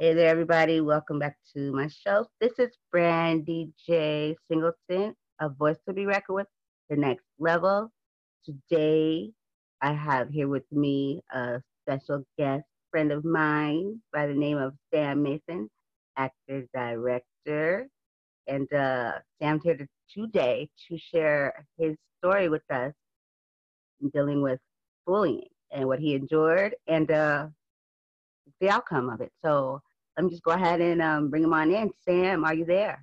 Hey there, everybody. Welcome back to my show. This is Brandy J. Singleton, a voice to be reckoned with, the next level. Today, I have here with me a special guest friend of mine by the name of Sam Mason, actor, director. And uh, Sam's here today to share his story with us dealing with bullying and what he endured and uh, the outcome of it. So let me just go ahead and um, bring him on in. Sam, are you there?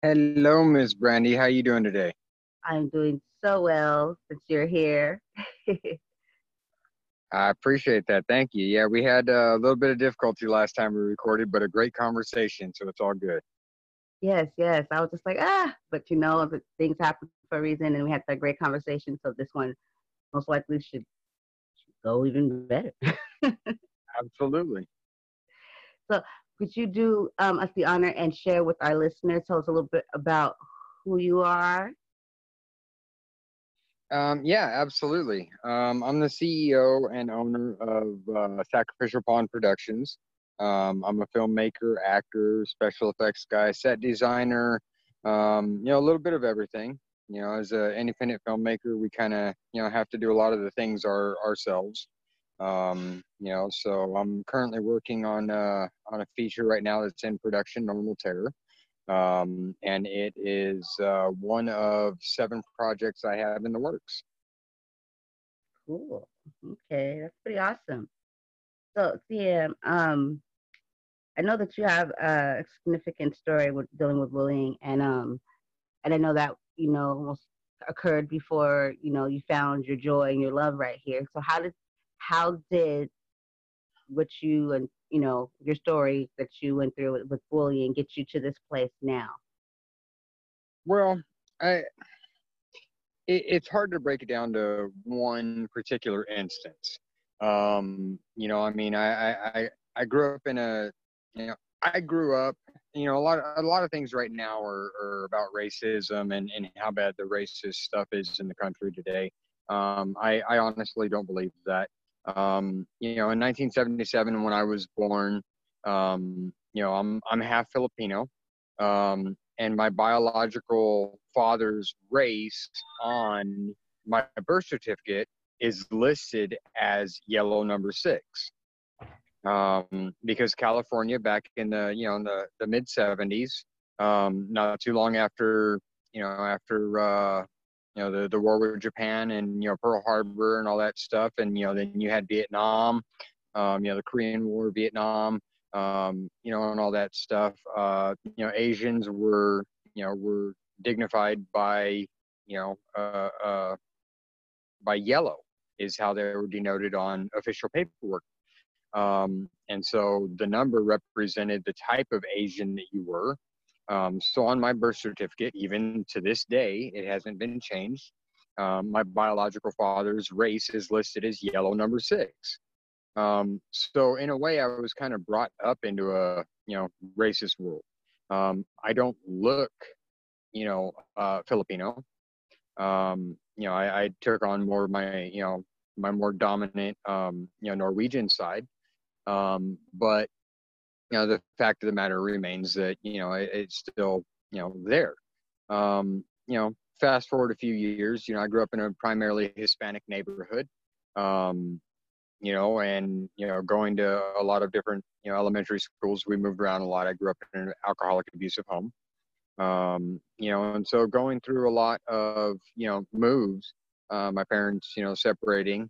Hello, Miss Brandy. How you doing today? I'm doing so well since you're here. I appreciate that. Thank you. Yeah, we had a little bit of difficulty last time we recorded, but a great conversation, so it's all good. Yes, yes. I was just like, ah, but you know, things happen for a reason, and we had that great conversation. So this one most likely should, should go even better. Absolutely. So could you do um, us the honor and share with our listeners, tell us a little bit about who you are? Um, yeah, absolutely. Um, I'm the CEO and owner of uh, Sacrificial Pond Productions. Um, I'm a filmmaker, actor, special effects guy, set designer, um, you know, a little bit of everything. You know, as an independent filmmaker, we kind of, you know, have to do a lot of the things our, ourselves. Um, you know, so I'm currently working on uh, on a feature right now that's in production, Normal Terror, um, and it is uh, one of seven projects I have in the works. Cool. Okay, that's pretty awesome. So, Sam, um, I know that you have a significant story with dealing with bullying, and um, and I know that you know almost occurred before you know you found your joy and your love right here. So, how did how did what you and you know your story that you went through with, bullying get you to this place now? Well i it, it's hard to break it down to one particular instance. Um you know i mean i i i grew up in a you know i grew up you know a lot of, a lot of things right now are, are about racism and and how bad the racist stuff is in the country today. Um i i honestly don't believe that um, you know, in 1977, when I was born, um, you know, I'm I'm half Filipino, um, and my biological father's race on my birth certificate is listed as yellow number six. Um, because California back in the you know in the, the mid 70s, um, not too long after you know after uh, you know the the war with Japan and you know Pearl Harbor and all that stuff, and you know then you had Vietnam, um, you know the Korean War, Vietnam, um, you know, and all that stuff. Uh, you know, Asians were you know were dignified by you know uh, uh, by yellow is how they were denoted on official paperwork. Um, and so the number represented the type of Asian that you were. Um, so on my birth certificate, even to this day, it hasn't been changed. Um, my biological father's race is listed as yellow number six. Um, so in a way, I was kind of brought up into a you know racist world. Um, I don't look, you know, uh, Filipino. Um, you know, I, I, took on more of my you know my more dominant um, you know Norwegian side. but you know the fact of the matter remains that you know it, it's still you know there um, you know fast forward a few years you know i grew up in a primarily hispanic neighborhood um, you know and you know going to a lot of different you know elementary schools we moved around a lot i grew up in an alcoholic abusive home um, you know and so going through a lot of you know moves uh, my parents you know separating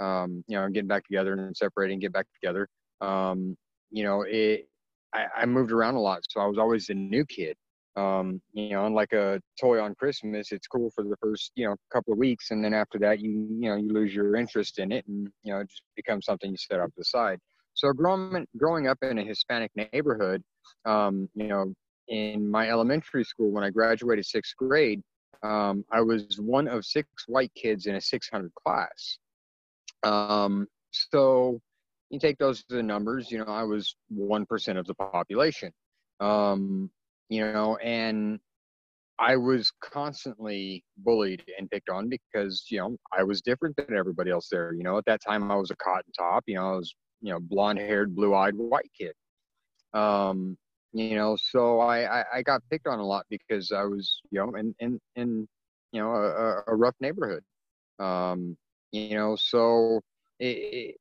um, you know getting back together and separating get back together um, you know, it, I, I moved around a lot, so I was always the new kid. Um, you know, unlike a toy on Christmas, it's cool for the first, you know, couple of weeks, and then after that, you, you know, you lose your interest in it, and you know, it just becomes something you set off to the side. So growing growing up in a Hispanic neighborhood, um, you know, in my elementary school when I graduated sixth grade, um, I was one of six white kids in a 600 class. Um, so you take those to the numbers, you know, I was 1% of the population. Um, you know, and I was constantly bullied and picked on because, you know, I was different than everybody else there. You know, at that time I was a cotton top, you know, I was, you know, blonde haired, blue eyed white kid. Um, you know, so I, I, I got picked on a lot because I was, you know, in, in, in you know, a, a rough neighborhood. Um, you know, so it, it,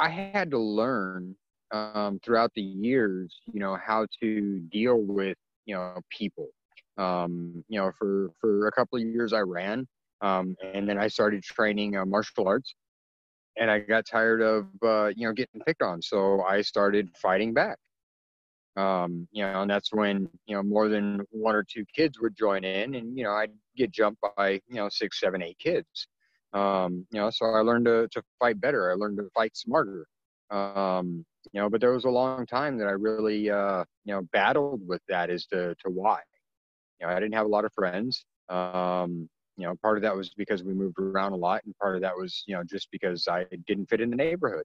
I had to learn um, throughout the years, you know, how to deal with, you know, people. Um, you know, for, for a couple of years I ran, um, and then I started training uh, martial arts and I got tired of, uh, you know, getting picked on. So I started fighting back. Um, you know, and that's when, you know, more than one or two kids would join in and, you know, I'd get jumped by, you know, six, seven, eight kids. Um, you know, so I learned to, to fight better. I learned to fight smarter. Um, you know, but there was a long time that I really, uh, you know, battled with that as to, to why. You know, I didn't have a lot of friends. Um, you know, part of that was because we moved around a lot, and part of that was, you know, just because I didn't fit in the neighborhood.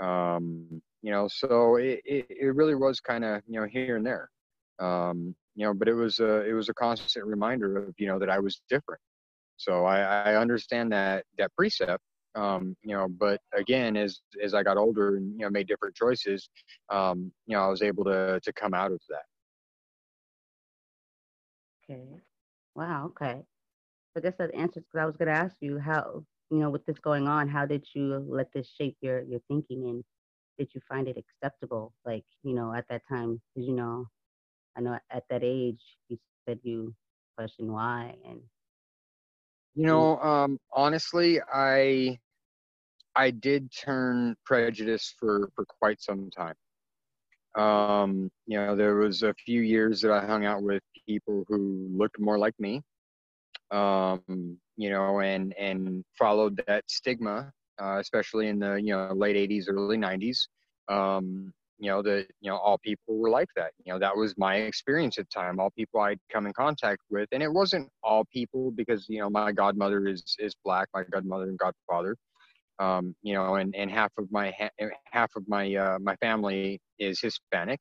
Um, you know, so it, it, it really was kind of, you know, here and there. Um, you know, but it was a, it was a constant reminder of, you know, that I was different. So I, I understand that, that precept, um, you know, but again, as, as I got older and, you know, made different choices, um, you know, I was able to, to come out of that. Okay. Wow. Okay. I guess that answers because I was going to ask you how, you know, with this going on, how did you let this shape your your thinking and did you find it acceptable? Like, you know, at that time, because you know, I know at that age, you said you questioned why and. You know, um, honestly, I I did turn prejudice for for quite some time. Um, you know, there was a few years that I hung out with people who looked more like me, um, you know, and and followed that stigma, uh, especially in the you know late '80s, early '90s. Um, you know that you know all people were like that. You know that was my experience at the time. All people I'd come in contact with, and it wasn't all people because you know my godmother is is black, my godmother and godfather. Um, you know, and, and half of my half of my uh, my family is Hispanic.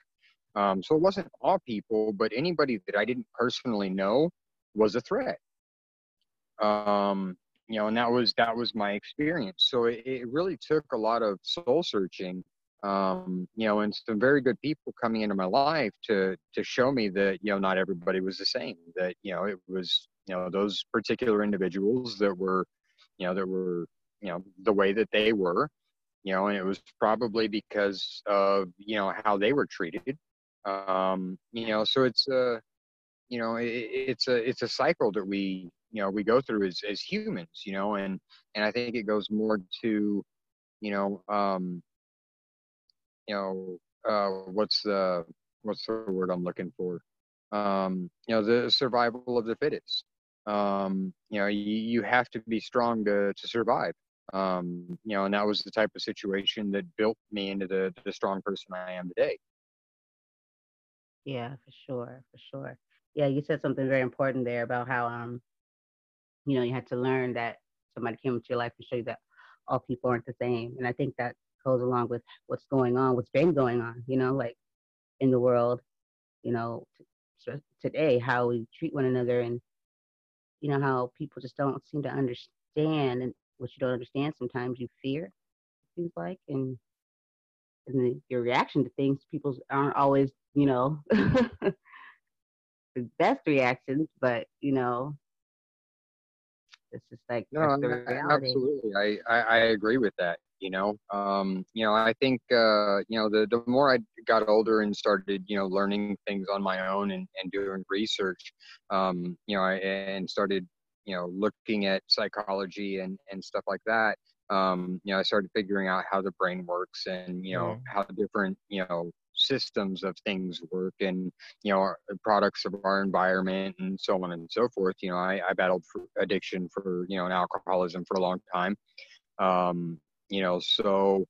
Um, so it wasn't all people, but anybody that I didn't personally know was a threat um, you know and that was that was my experience so it, it really took a lot of soul searching um, you know and some very good people coming into my life to to show me that you know not everybody was the same that you know it was you know those particular individuals that were you know that were you know the way that they were you know and it was probably because of you know how they were treated um you know so it's a you know it, it's a it's a cycle that we you know we go through as as humans you know and and i think it goes more to you know um you know uh what's the what's the word i'm looking for? Um you know the survival of the fittest. Um you know you, you have to be strong to to survive. Um you know and that was the type of situation that built me into the the strong person i am today. Yeah for sure for sure. Yeah you said something very important there about how um you know, you had to learn that somebody came into your life and show you that all people aren't the same. And I think that goes along with what's going on, what's been going on, you know, like in the world, you know, t- today, how we treat one another and, you know, how people just don't seem to understand and what you don't understand sometimes you fear, things like, and, and the, your reaction to things, people aren't always, you know, the best reactions, but, you know, it's just like no, absolutely. I, I, I agree with that. You know, um, you know, I think uh, you know the the more I got older and started, you know, learning things on my own and, and doing research, um, you know, I, and started, you know, looking at psychology and and stuff like that. Um, you know, I started figuring out how the brain works and you know yeah. how different you know systems of things work and you know products of our environment and so on and so forth you know i, I battled for addiction for you know and alcoholism for a long time um, you know so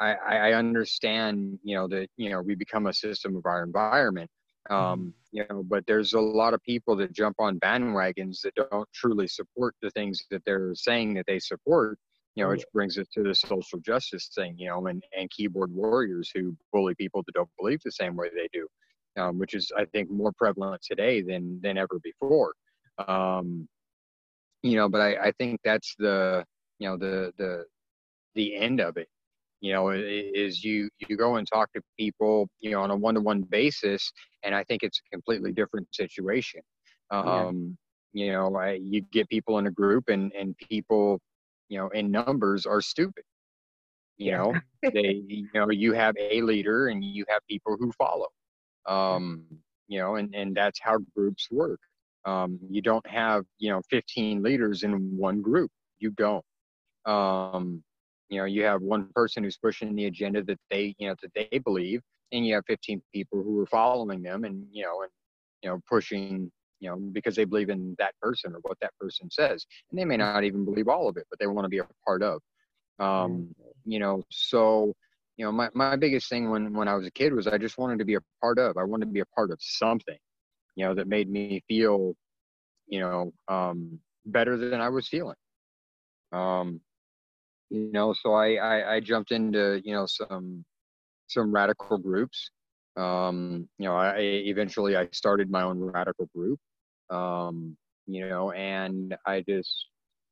I, I understand you know that you know we become a system of our environment um, mm-hmm. you know but there's a lot of people that jump on bandwagons that don't truly support the things that they're saying that they support you know, which brings us to the social justice thing, you know, and, and keyboard warriors who bully people that don't believe the same way they do, um, which is, I think, more prevalent today than than ever before. Um, you know, but I, I think that's the, you know, the the the end of it. you know is you you go and talk to people you know on a one-to-one basis and i think it's a completely different situation. Um yeah. you know I, you get people in a group and and people you know in numbers are stupid. You know they you know you have a leader and you have people who follow. Um you know and and that's how groups work. Um you don't have you know 15 leaders in one group. You don't. Um you know you have one person who's pushing the agenda that they you know that they believe and you have 15 people who are following them and you know and you know pushing you know because they believe in that person or what that person says. And they may not even believe all of it but they want to be a part of. Um you know so you know my, my biggest thing when when i was a kid was i just wanted to be a part of i wanted to be a part of something you know that made me feel you know um better than i was feeling. Um you know so I, I i jumped into you know some some radical groups. Um you know i eventually i started my own radical group. Um you know and i just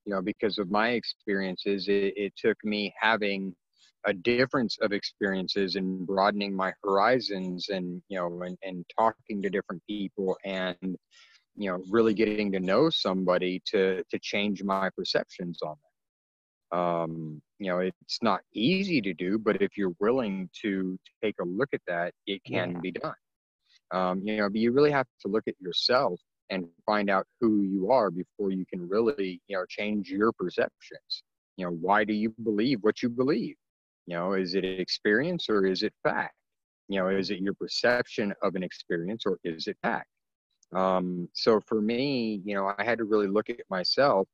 you know because of my experiences it, it took me having a difference of experiences and broadening my horizons and you know and, and talking to different people and you know really getting to know somebody to to change my perceptions on um, you know it's not easy to do but if you're willing to take a look at that it can yeah. be done. Um, you know but you really have to look at yourself and find out who you are before you can really you know change your perceptions. You know why do you believe what you believe? You know is it experience or is it fact? You know is it your perception of an experience or is it fact? Um, so for me you know i had to really look at myself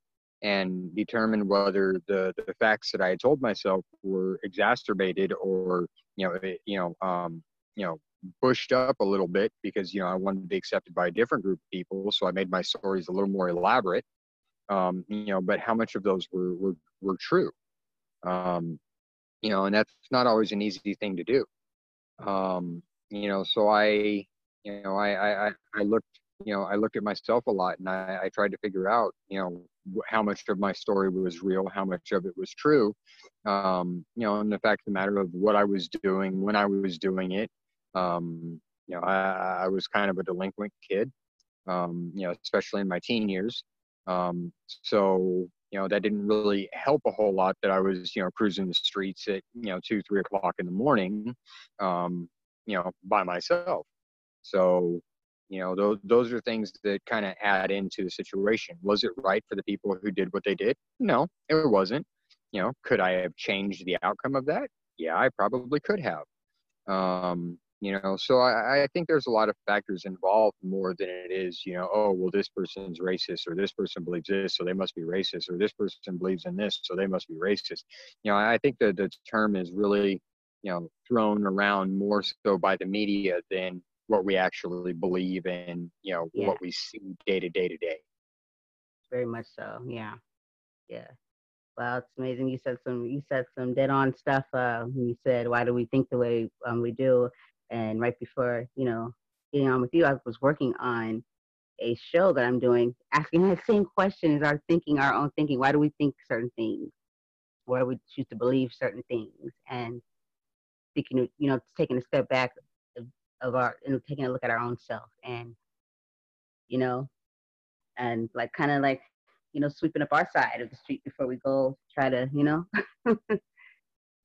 and determine whether the, the facts that I had told myself were exacerbated or you know you know um, you know pushed up a little bit because you know I wanted to be accepted by a different group of people, so I made my stories a little more elaborate. Um, you know, but how much of those were were, were true? Um, you know, and that's not always an easy thing to do. Um, you know, so I you know I I, I looked you know, I look at myself a lot and I, I tried to figure out, you know, how much of my story was real, how much of it was true. Um, you know, and the fact of the matter of what I was doing, when I was doing it. Um, you know, I, I was kind of a delinquent kid, um, you know, especially in my teen years. Um, so, you know, that didn't really help a whole lot that I was, you know, cruising the streets at, you know, two, three o'clock in the morning, um, you know, by myself. So, you know those those are things that kind of add into the situation. Was it right for the people who did what they did? No it wasn't. You know could i have changed the outcome of that? Yeah i probably could have. Um you know so I, I think there's a lot of factors involved more than it is you know oh well this person's racist or this person believes this so they must be racist or this person believes in this so they must be racist. You know i think that the term is really you know thrown around more so by the media than what we actually believe in, you know, yeah. what we see day to day to day. Very much so. Yeah. Yeah. Wow, it's amazing. You said some you said some dead on stuff. Uh, you said, why do we think the way um, we do? And right before, you know, getting on with you, I was working on a show that I'm doing, asking that same question: Is our thinking our own thinking? Why do we think certain things? Why do we choose to believe certain things? And thinking, you know, taking a step back of our and taking a look at our own self and you know and like kind of like you know sweeping up our side of the street before we go try to you know?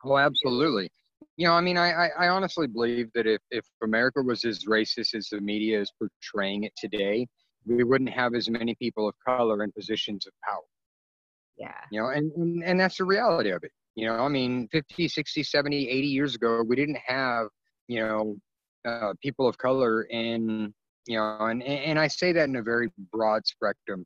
Oh absolutely. You know i mean I, I, I honestly believe that if if america was as racist as the media is portraying it today we wouldn't have as many people of color in positions of power. Yeah. You know and and, and that's the reality of it. You know i mean 50 60 70 80 years ago we didn't have you know uh, people of color in you know and and i say that in a very broad spectrum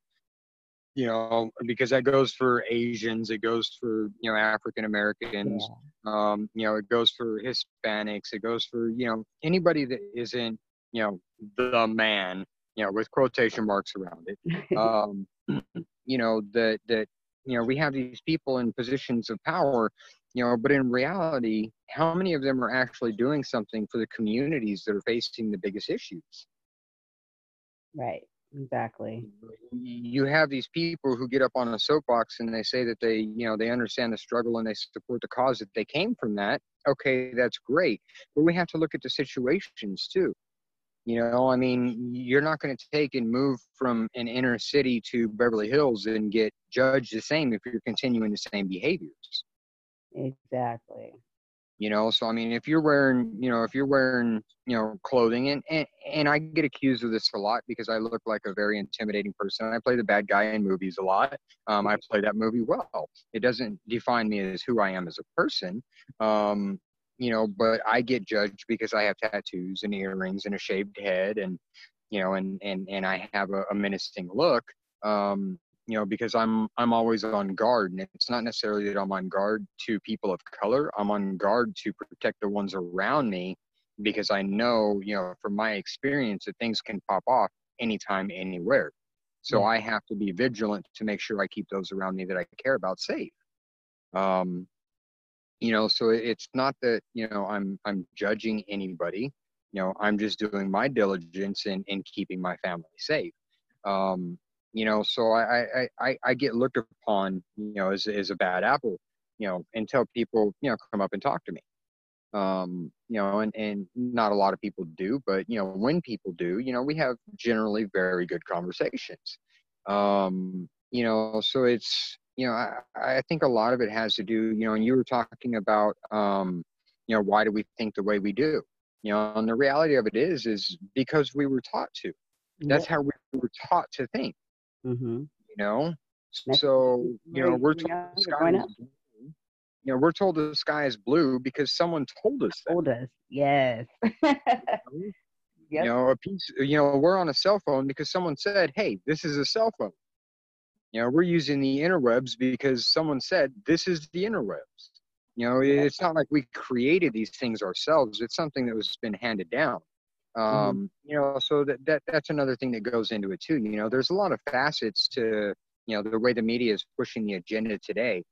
you know because that goes for asians it goes for you know african americans yeah. um you know it goes for hispanics it goes for you know anybody that isn't you know the man you know with quotation marks around it um you know that that you know we have these people in positions of power you know but in reality how many of them are actually doing something for the communities that are facing the biggest issues right Exactly. You have these people who get up on a soapbox and they say that they, you know, they understand the struggle and they support the cause that they came from that. Okay, that's great. But we have to look at the situations too. You know, I mean, you're not going to take and move from an inner city to Beverly Hills and get judged the same if you're continuing the same behaviors. Exactly. You know so i mean if you're wearing you know if you're wearing you know clothing and, and and i get accused of this a lot because i look like a very intimidating person. I play the bad guy in movies a lot. Um, i play that movie well. It doesn't define me as who i am as a person. Um, you know but i get judged because i have tattoos and earrings and a shaved head and you know and and and i have a, a menacing look um, you know because i'm i'm always on guard. And it's not necessarily that i'm on guard to people of color. I'm on guard to protect the ones around me because i know you know from my experience that things can pop off anytime anywhere. So i have to be vigilant to make sure i keep those around me that i care about safe. Um you know so it's not that you know i'm i'm judging anybody you know i'm just doing my diligence in in keeping my family safe um you know so I, I i get looked upon you know as, as a bad apple you know until people you know come up and talk to me um you know and and not a lot of people do but you know when people do you know we have generally very good conversations um you know so it's you know i i think a lot of it has to do you know and you were talking about um you know why do we think the way we do you know and the reality of it is is because we were taught to that's how we were taught to think Mm-hmm. You know, so you know we're told the sky is blue. You know, we're told the sky is blue because someone told us. That. Told us, yes. Yep. You know, a piece. You know, we're on a cell phone because someone said, "Hey, this is a cell phone." You know, we're using the interwebs because someone said, "This is the interwebs." You know, it's not like we created these things ourselves. It's something that was been handed down. Mm-hmm. um mm-hmm. you know so that, that that's another thing that goes into it too you know there's a lot of facets to you know the way the media is pushing the agenda today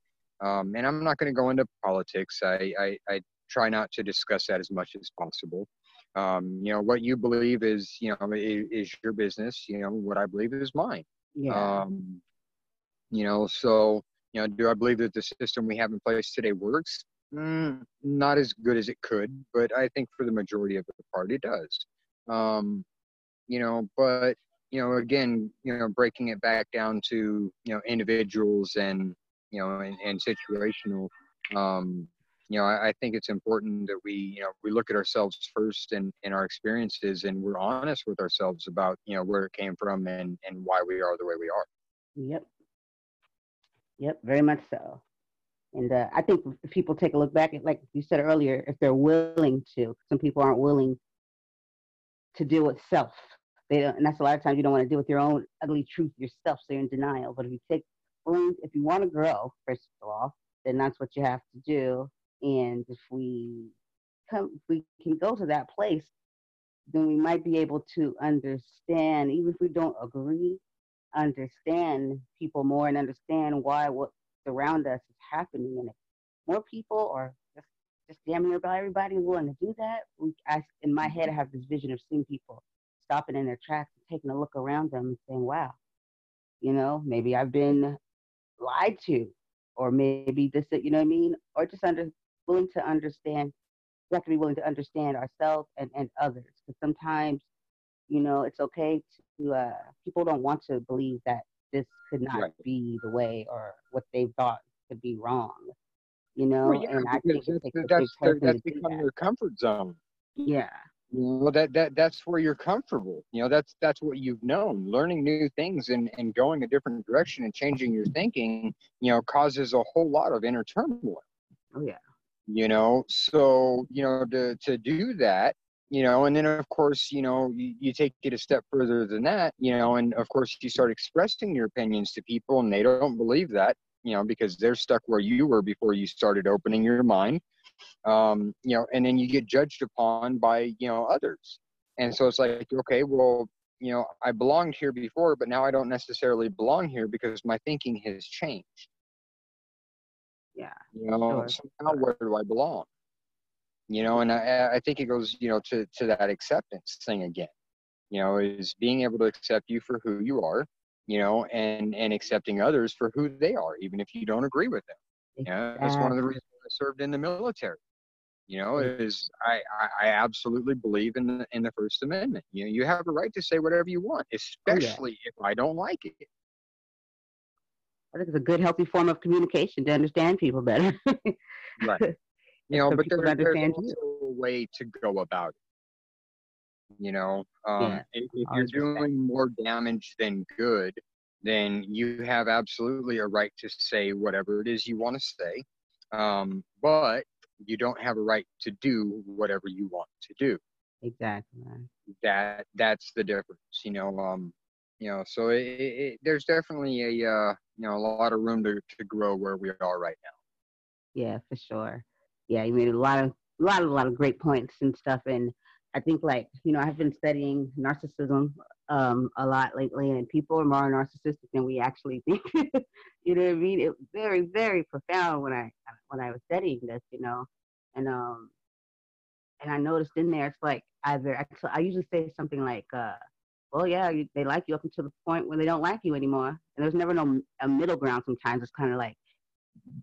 um and i'm not going to go into politics I, I i try not to discuss that as much as possible um you know what you believe is you know is, is your business you know what i believe is mine yeah. um you know so you know do i believe that the system we have in place today works Mm, not as good as it could, but I think for the majority of the party it does. Um, you know, but you know, again, you know, breaking it back down to you know individuals and you know and, and situational. Um, you know, I, I, think it's important that we you know we look at ourselves first and and our experiences, and we're honest with ourselves about you know where it came from and and why we are the way we are. Yep. Yep, very much so. And uh, I think if people take a look back like you said earlier, if they're willing to, some people aren't willing to deal with self. They don't, and that's a lot of times you don't want to deal with your own ugly truth yourself, so you're in denial. But if you take, if you want to grow, first of all, then that's what you have to do. And if we come, if we can go to that place, then we might be able to understand, even if we don't agree, understand people more and understand why what around us is happening. And if more people or just, just damn near about everybody willing to do that, we, I, in my head, I have this vision of seeing people stopping in their tracks and taking a look around them and saying, wow, you know, maybe I've been lied to, or maybe this, you know what I mean? Or just under, willing to understand. We have to be willing to understand ourselves and, and others. Because sometimes, you know, it's okay to, uh, people don't want to believe that this could not right. be the way or what they thought could be wrong you know well, yeah, and i think that's, that's, their, that's become that. their comfort zone. Yeah. Well that, that that's where you're comfortable you know that's that's what you've known. Learning new things and and going a different direction and changing your thinking you know causes a whole lot of inner turmoil. Oh yeah. You know so you know to to do that you know and then of course you know you, you, take it a step further than that you know and of course you start expressing your opinions to people and they don't believe that you know because they're stuck where you were before you started opening your mind um you know and then you get judged upon by you know others. And so it's like okay well you know i belonged here before but now i don't necessarily belong here because my thinking has changed. Yeah. You know sure. so now where do i belong you know and i i think it goes you know to to that acceptance thing again you know, is being able to accept you for who you are, you know, and and accepting others for who they are, even if you don't agree with them. You know, that's one of the reasons I served in the military. You know, is I, I, I absolutely believe in the in the First Amendment. You know, you have a right to say whatever you want, especially oh, yeah. if I don't like it. I think it's a good, healthy form of communication to understand people better. right. You know, so but there, there's also a way to go about it. You know, um, yeah, if, if you're doing more damage than good, then you have absolutely a right to say whatever it is you want to say. Um, but you don't have a right to do whatever you want to do. Exactly. That that's the difference. You know, um, you know, so it, it, there's definitely a uh, you know a lot of room to, to grow where we are right now. Yeah, for sure. Yeah, you made a lot of a lot of a lot of great points and stuff, and I think like you know I've been studying narcissism um, a lot lately, and people are more narcissistic than we actually think. you know what I mean? It was very very profound when I when I was studying this, you know, and um and I noticed in there it's like either I, usually say something like uh well yeah you, they like you up until the point where they don't like you anymore, and there's never no a middle ground. Sometimes it's kind of like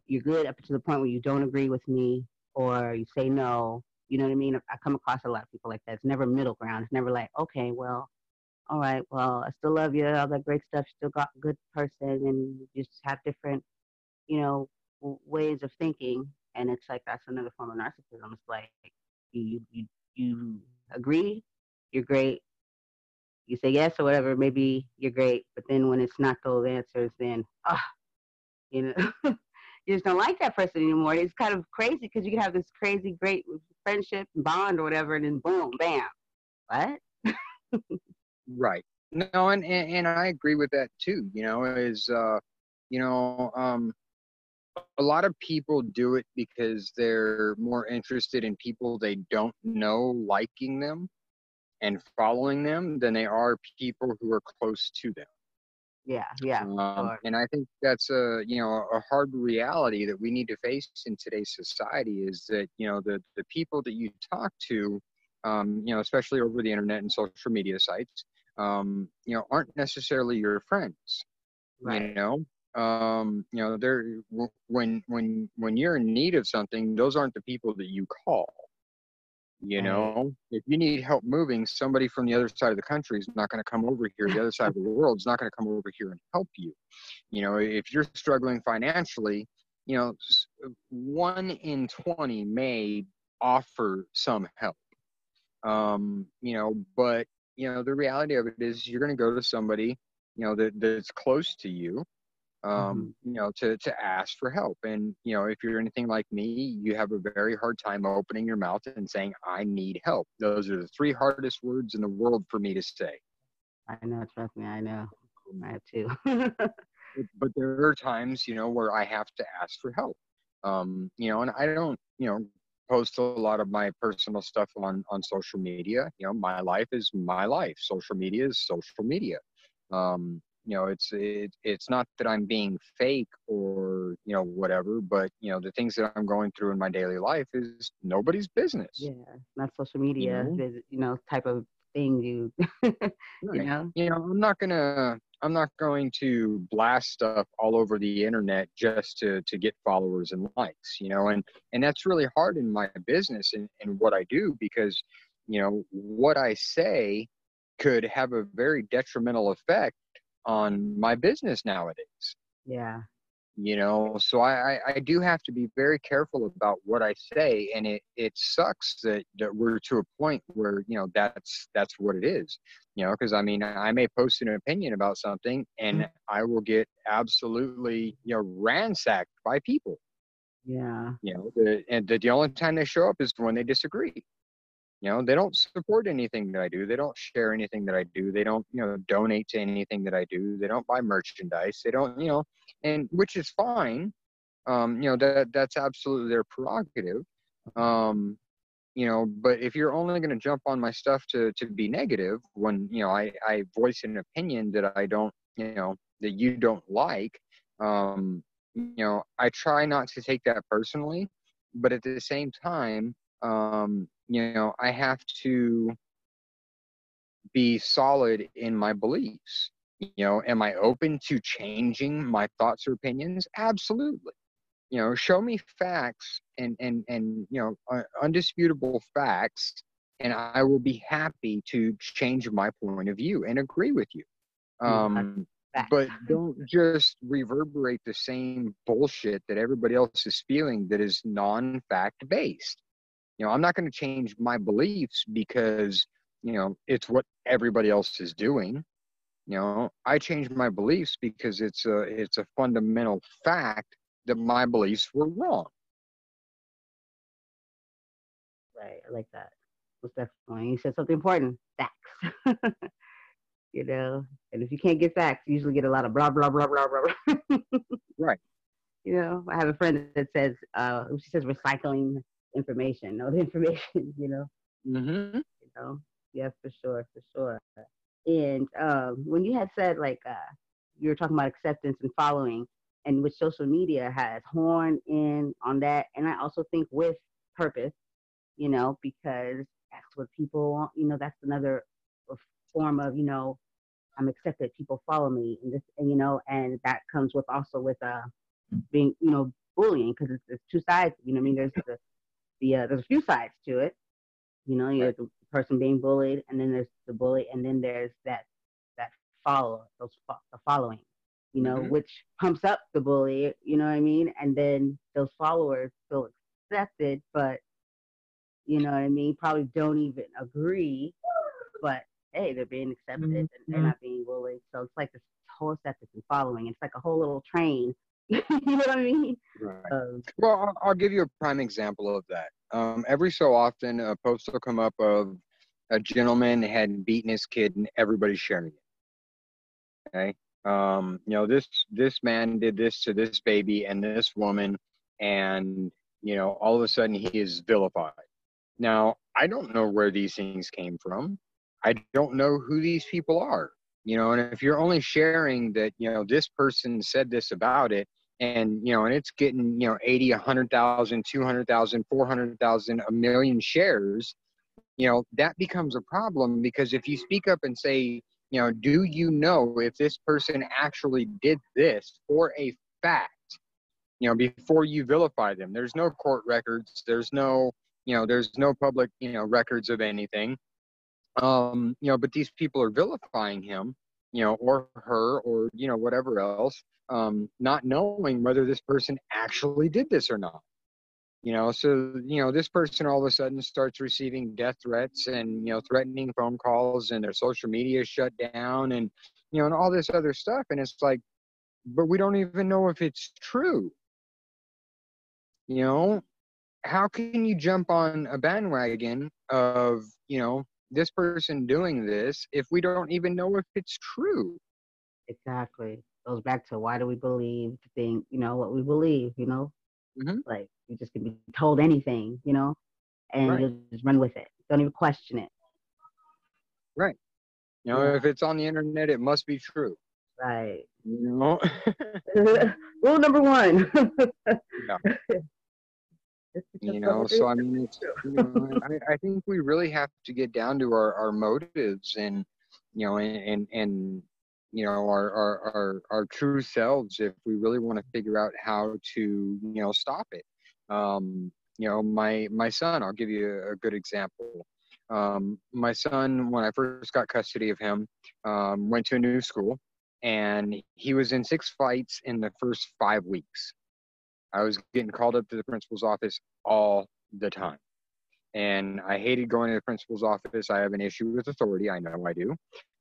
you're good up to the point where you don't agree with me or you say no you know what I mean? I come across a lot of people like that. It's never middle ground. It's never like, okay, well, all right, well, I still love you, all that great stuff. Still got good person, and you just have different, you know, ways of thinking. And it's like that's another form of narcissism. It's like you you you agree, you're great. You say yes or whatever, maybe you're great. But then when it's not those answers, then ah, you know. you just don't like that person anymore. It's kind of crazy because you can have this crazy great friendship bond or whatever, and then boom, bam, what? right. No, and, and and I agree with that too. You know, is uh, you know, um, a lot of people do it because they're more interested in people they don't know liking them and following them than they are people who are close to them. Yeah, yeah. Um, and I think that's a you know a hard reality that we need to face in today's society is that you know the the people that you talk to, um, you know, especially over the internet and social media sites, um, you know, aren't necessarily your friends. Right. You know, um, you know, they're when when when you're in need of something, those aren't the people that you call. You know, if you need help moving, somebody from the other side of the country is not going to come over here. The other side of the world is not going to come over here and help you. You know, if you're struggling financially, you know, one in 20 may offer some help. Um, you know, but, you know, the reality of it is you're going to go to somebody, you know, that, that's close to you um, mm-hmm. you know, to, to ask for help. And, you know, if you're anything like me, you have a very hard time opening your mouth and saying, I need help. Those are the three hardest words in the world for me to say. I know, trust me, I know. I have too. but there are times, you know, where I have to ask for help. Um, you know, and I don't, you know, post a lot of my personal stuff on on social media. You know, my life is my life. Social media is social media. Um, you know it's it, it's not that i'm being fake or you know whatever but you know the things that i'm going through in my daily life is nobody's business. Yeah not social media you know, you know type of thing you you know? You know i'm not gonna i'm not going to blast stuff all over the internet just to to get followers and likes you know and and that's really hard in my business and, and what i do because you know what i say could have a very detrimental effect on my business nowadays. Yeah. You know, so I, I, I do have to be very careful about what I say, and it, it sucks that, that we're to a point where you know that's that's what it is. You know, because I mean, I may post an opinion about something, and mm-hmm. I will get absolutely you know ransacked by people. Yeah. You know, the, and the, the only time they show up is when they disagree you know they don't support anything that i do they don't share anything that i do they don't you know donate to anything that i do they don't buy merchandise they don't you know and which is fine um you know that that's absolutely their prerogative um you know but if you're only going to jump on my stuff to to be negative when you know i i voice an opinion that i don't you know that you don't like um you know i try not to take that personally but at the same time um you know i have to be solid in my beliefs. You know, am I open to changing my thoughts or opinions? Absolutely. You know, show me facts and and and you know undisputable facts, and I will be happy to change my point of view and agree with you. Um, but don't just reverberate the same bullshit that everybody else is feeling that is non-fact based. You know, I'm not going to change my beliefs because you know it's what everybody else is doing. You know i changed my beliefs because it's a it's a fundamental fact that my beliefs were wrong. Right i like that. Most definitely. You said something important facts. You know and if you can't get facts you usually get a lot of blah blah blah blah blah. Right. You know i have a friend that says uh she says recycling information no the information you know mm-hmm. you know yeah, for sure, for sure. And um, when you had said like uh, you were talking about acceptance and following, and which social media has horned in on that, and I also think with purpose, you know, because that's what people, you know, that's another form of, you know, I'm accepted. People follow me, and this, and you know, and that comes with also with uh being, you know, bullying because it's, it's two sides. You know, I mean, there's the the uh, there's a few sides to it. You know, you have the person being bullied, and then there's the bully, and then there's that that follow those the following, you know, mm-hmm. which pumps up the bully. You know what I mean? And then those followers feel accepted, but you know what I mean? Probably don't even agree, but hey, they're being accepted mm-hmm. and they're not being bullied. So it's like this whole acceptance and following. It's like a whole little train. you know what I mean? Right. Um, well, I'll, I'll, give you a prime example of that. Um, every so often, a post will come up of a gentleman had beaten his kid, and everybody's sharing it. Okay, um, you know this this man did this to this baby and this woman, and you know all of a sudden he is vilified. Now I don't know where these things came from. I don't know who these people are. You know, and if you're only sharing that, you know, this person said this about it, and you know and it's getting you know 80 100000 200000 400000 a million shares you know that becomes a problem because if you speak up and say you know do you know if this person actually did this for a fact? You know before you vilify them. There's no court records. There's no you know there's no public you know records of anything. Um you know but these people are vilifying him you know or her or you know whatever else um, not knowing whether this person actually did this or not. You know, so you know, this person all of a sudden starts receiving death threats and you know, threatening phone calls, and their social media shut down, and you know, and all this other stuff. And it's like, but we don't even know if it's true. You know, how can you jump on a bandwagon of you know this person doing this if we don't even know if it's true? Exactly goes back to why do we believe to think, you know, what we believe, you know? Mm-hmm. Like you just can be told anything, you know, and right. you just run with it. Don't even question it. Right. You know, yeah. if it's on the internet, it must be true. Right. You know? Rule number one. yeah. You know, so I mean, it's, you know, I, I think we really have to get down to our, our motives and, you know, and, and, and you know our, our our our true selves if we really want to figure out how to you know stop it um you know my my son i'll give you a, good example um my son when i first got custody of him um went to a new school and he was in six fights in the first five weeks i was getting called up to the principal's office all the time and I hated going to the principal's office. I have an issue with authority. I know I do.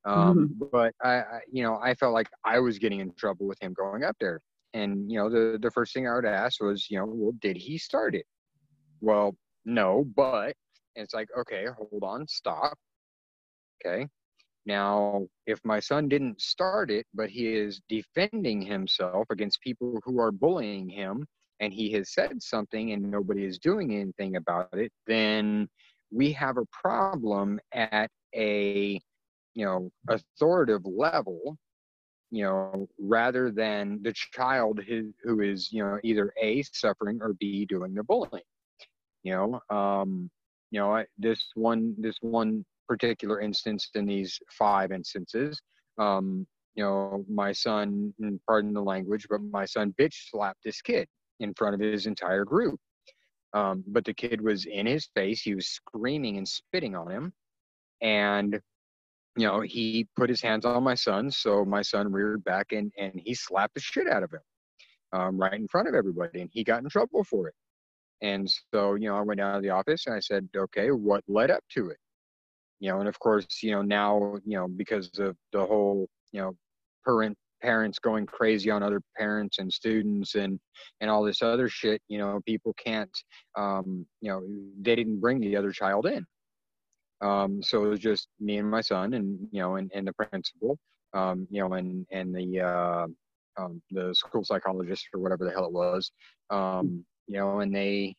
Um, mm-hmm. But I, I, you know, I felt like I was getting in trouble with him going up there. And you know, the the first thing I would ask was, you know, well, did he start it? Well, no, but it's like, okay, hold on, stop. Okay. Now, if my son didn't start it, but he is defending himself against people who are bullying him, and he has said something and nobody is doing anything about it, then we have a problem at a you know authoritative level you know rather than the child who, who is you know either a suffering or b doing the bullying you know um you know I, this one this one particular instance in these five instances, um, you know, my son, pardon the language, but my son bitch slapped this kid in front of his entire group. Um, but the kid was in his face. He was screaming and spitting on him. And, you know, he put his hands on my son. So my son reared back and, and he slapped the shit out of him um, right in front of everybody. And he got in trouble for it. And so, you know, I went down to the office and I said, okay, what led up to it? You know, and of course, you know, now, you know, because of the whole, you know, parent parents going crazy on other parents and students and and all this other shit you know people can't um you know they didn't bring the other child in um so it was just me and my son and you know and, and the principal um you know and and the uh um the school psychologist or whatever the hell it was um you know and they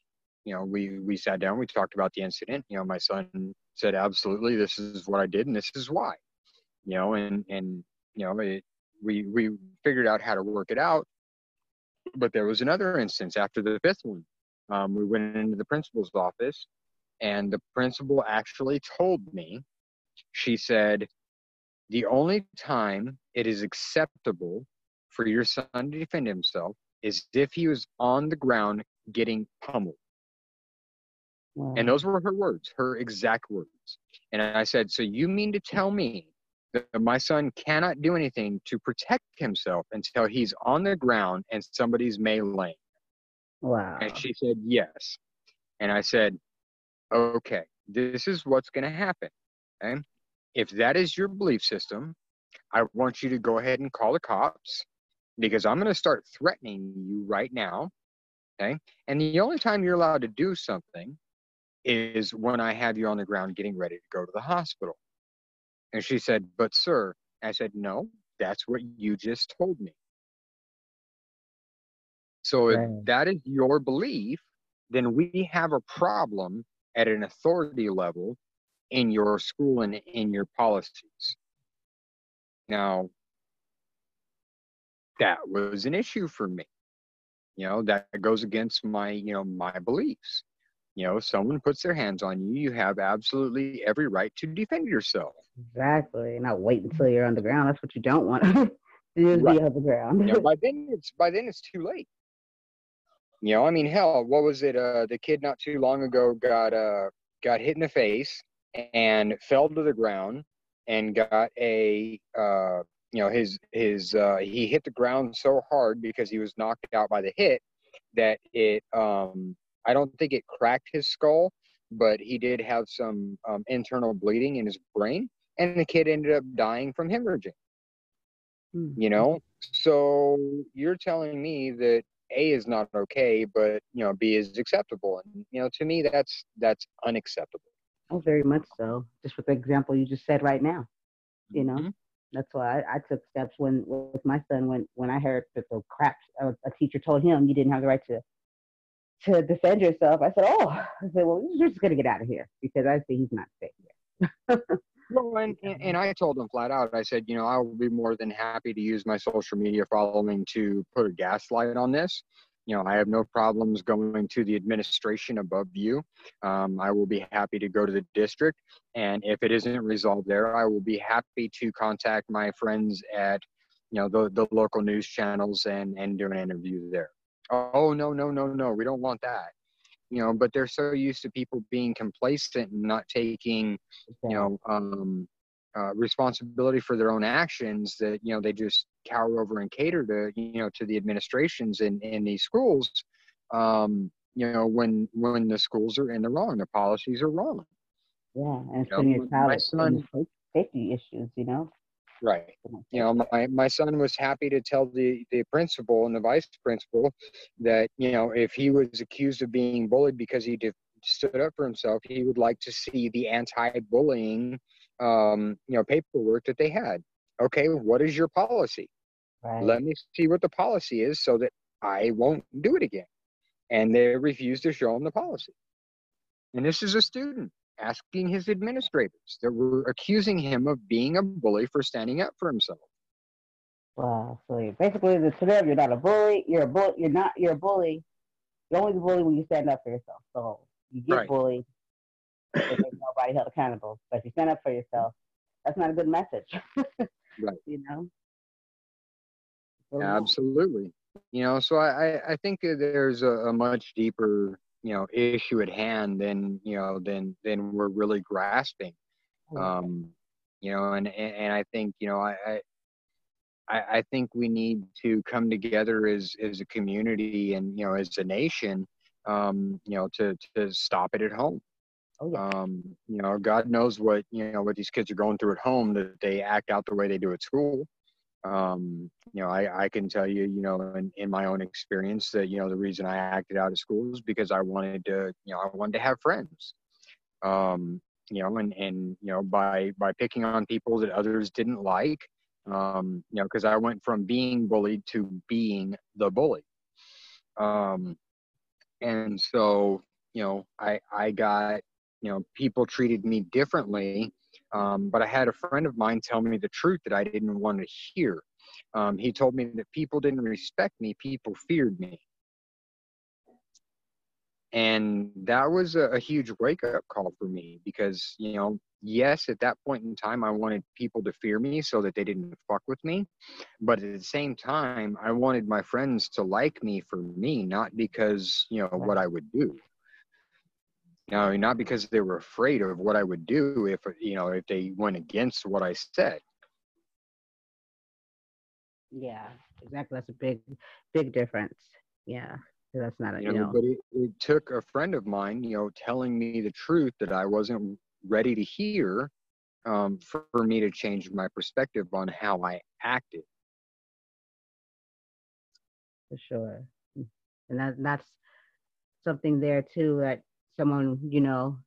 you know we we sat down we talked about the incident you know my son said absolutely this is what i did and this is why you know and and you know it, we we figured out how to work it out. But there was another instance after the fifth one. Um, we went into the principal's office, and the principal actually told me, she said, the only time it is acceptable for your son to defend himself is if he was on the ground getting pummeled. Wow. And those were her words, her exact words. And I said, So you mean to tell me that my son cannot do anything to protect himself until he's on the ground and somebody's meleeing. Wow. And she said, yes. And I said, okay, this is what's going to happen. Okay. If that is your belief system, I want you to go ahead and call the cops because I'm going to start threatening you right now. Okay. And the only time you're allowed to do something is when I have you on the ground getting ready to go to the hospital. And she said, But, sir, I said, No, that's what you just told me. So if that is your belief, then we have a problem at an authority level in your school and in your policies. Now, that was an issue for me. You know, that goes against my, you know, my beliefs. You know, someone puts their hands on you, you have absolutely every right to defend yourself. Exactly. Not wait until you're on the ground. That's what you don't want to do right. be on the ground. yeah, by then it's by then it's too late. You know, I mean, hell, what was it? Uh, the kid not too long ago got uh got hit in the face and fell to the ground and got a uh you know his his uh he hit the ground so hard because he was knocked out by the hit that it um I don't think it cracked his skull, but he did have some um, internal bleeding in his brain and the kid ended up dying from hemorrhaging. Mm-hmm. You know, so you're telling me that A is not okay, but you know B is acceptable, and you know to me that's that's unacceptable. Oh, very much so. Just with the example you just said right now, you know. Mm-hmm. That's why I, I, took steps when with my son when when I heard that the crap a, a teacher told him you didn't have the right to to defend yourself. I said, oh, I said, well, you're just gonna get out of here because I see he's not safe here. Well, and, and I told them flat out, I said, you know, I will be more than happy to use my social media following to put a gaslight on this. You know, I have no problems going to the administration above you. Um, I will be happy to go to the district. And if it isn't resolved there, I will be happy to contact my friends at, you know, the, the local news channels and, and do an interview there. Oh, no, no, no, no. We don't want that you know but they're so used to people being complacent and not taking you know um, uh, responsibility for their own actions that you know they just cower over and cater to you know to the administrations in in these schools um, you know when when the schools are in the wrong the policies are wrong. Yeah and it's you know, your child safety issues you know Right. You know, my, my son was happy to tell the, the principal and the vice principal that, you know, if he was accused of being bullied because he did, stood up for himself, he would like to see the anti-bullying, um, you know, paperwork that they had. Okay, what is your policy? Right. Let me see what the policy is so that I won't do it again. And they refused to show him the policy. And this is a student asking his administrators that were accusing him of being a bully for standing up for himself. Wow. So basically, to them, you're not a bully. You're a bull. You're not. You're a bully. You're only a bully when you stand up for yourself. So you get right. bullied. nobody held accountable. But if you stand up for yourself, that's not a good message. right. You know. Absolutely. You know, so I I think there's a, a much deeper you know issue at hand then you know then then we're really grasping. Um, you know, and and I think you know I, I I think we need to come together as as a community and you know as a nation, um, you know, to to stop it at home. Oh, yeah. Um, you know, God knows what you know what these kids are going through at home that they act out the way they do at school. Um, you know, I, I can tell you, you know, in, in my own experience that, you know, the reason I acted out of school is because I wanted to, you know, I wanted to have friends. Um, you know, and, and, you know, by, by picking on people that others didn't like, um, you know, because I went from being bullied to being the bully. Um, and so, you know, I, I got, you know, people treated me differently. Um, but I had a friend of mine tell me the truth that I didn't want to hear. Um, he told me that people didn't respect me, people feared me. And that was a, a huge wake up call for me because, you know, yes, at that point in time, I wanted people to fear me so that they didn't fuck with me. But at the same time, I wanted my friends to like me for me, not because, you know, what I would do. Know, not because they were afraid of what I would do if, you know, if they went against what I said. Yeah, exactly. That's a big, big difference. Yeah that's not a you know, you know. but it, it, took a friend of mine you know telling me the truth that i wasn't ready to hear um, for, for me to change my perspective on how I acted. For sure. And that, that's something there too that someone, you know,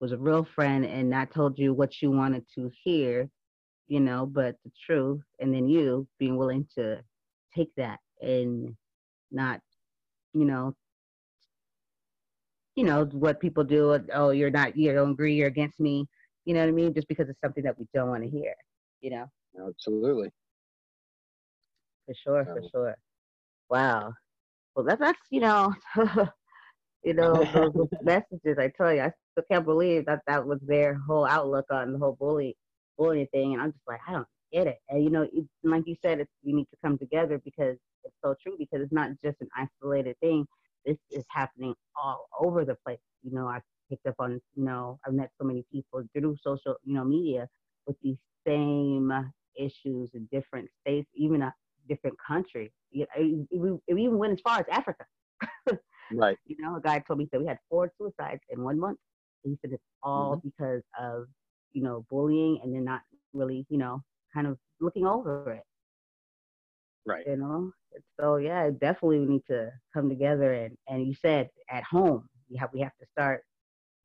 was a real friend and not told you what you wanted to hear, you know, but the truth. And then you being willing to take that and not, you know, you know what people do. Oh, you're not, you don't agree, you're against me. You know what I mean? Just because it's something that we don't want to hear. You know? Absolutely. For sure, for um, sure. Wow. Well, that's that's you know, you know those, messages. I tell you, I still can't believe that that was their whole outlook on the whole bully bullying thing, and I'm just like, I don't get it. And you know, it, like you said, it's, you need to come together because it's so true. Because it's not just an isolated thing this is happening all over the place. You know, I picked up on, you know, I've met so many people through social, you know, media with these same issues in different states, even a different country. It even went as far as Africa. right. You know, a guy told me that we had four suicides in one month. He said it's all mm-hmm. because of, you know, bullying and they're not really, you know, kind of looking over it. Right. You know, so yeah, definitely we need to come together and and you said at home. We have we have to start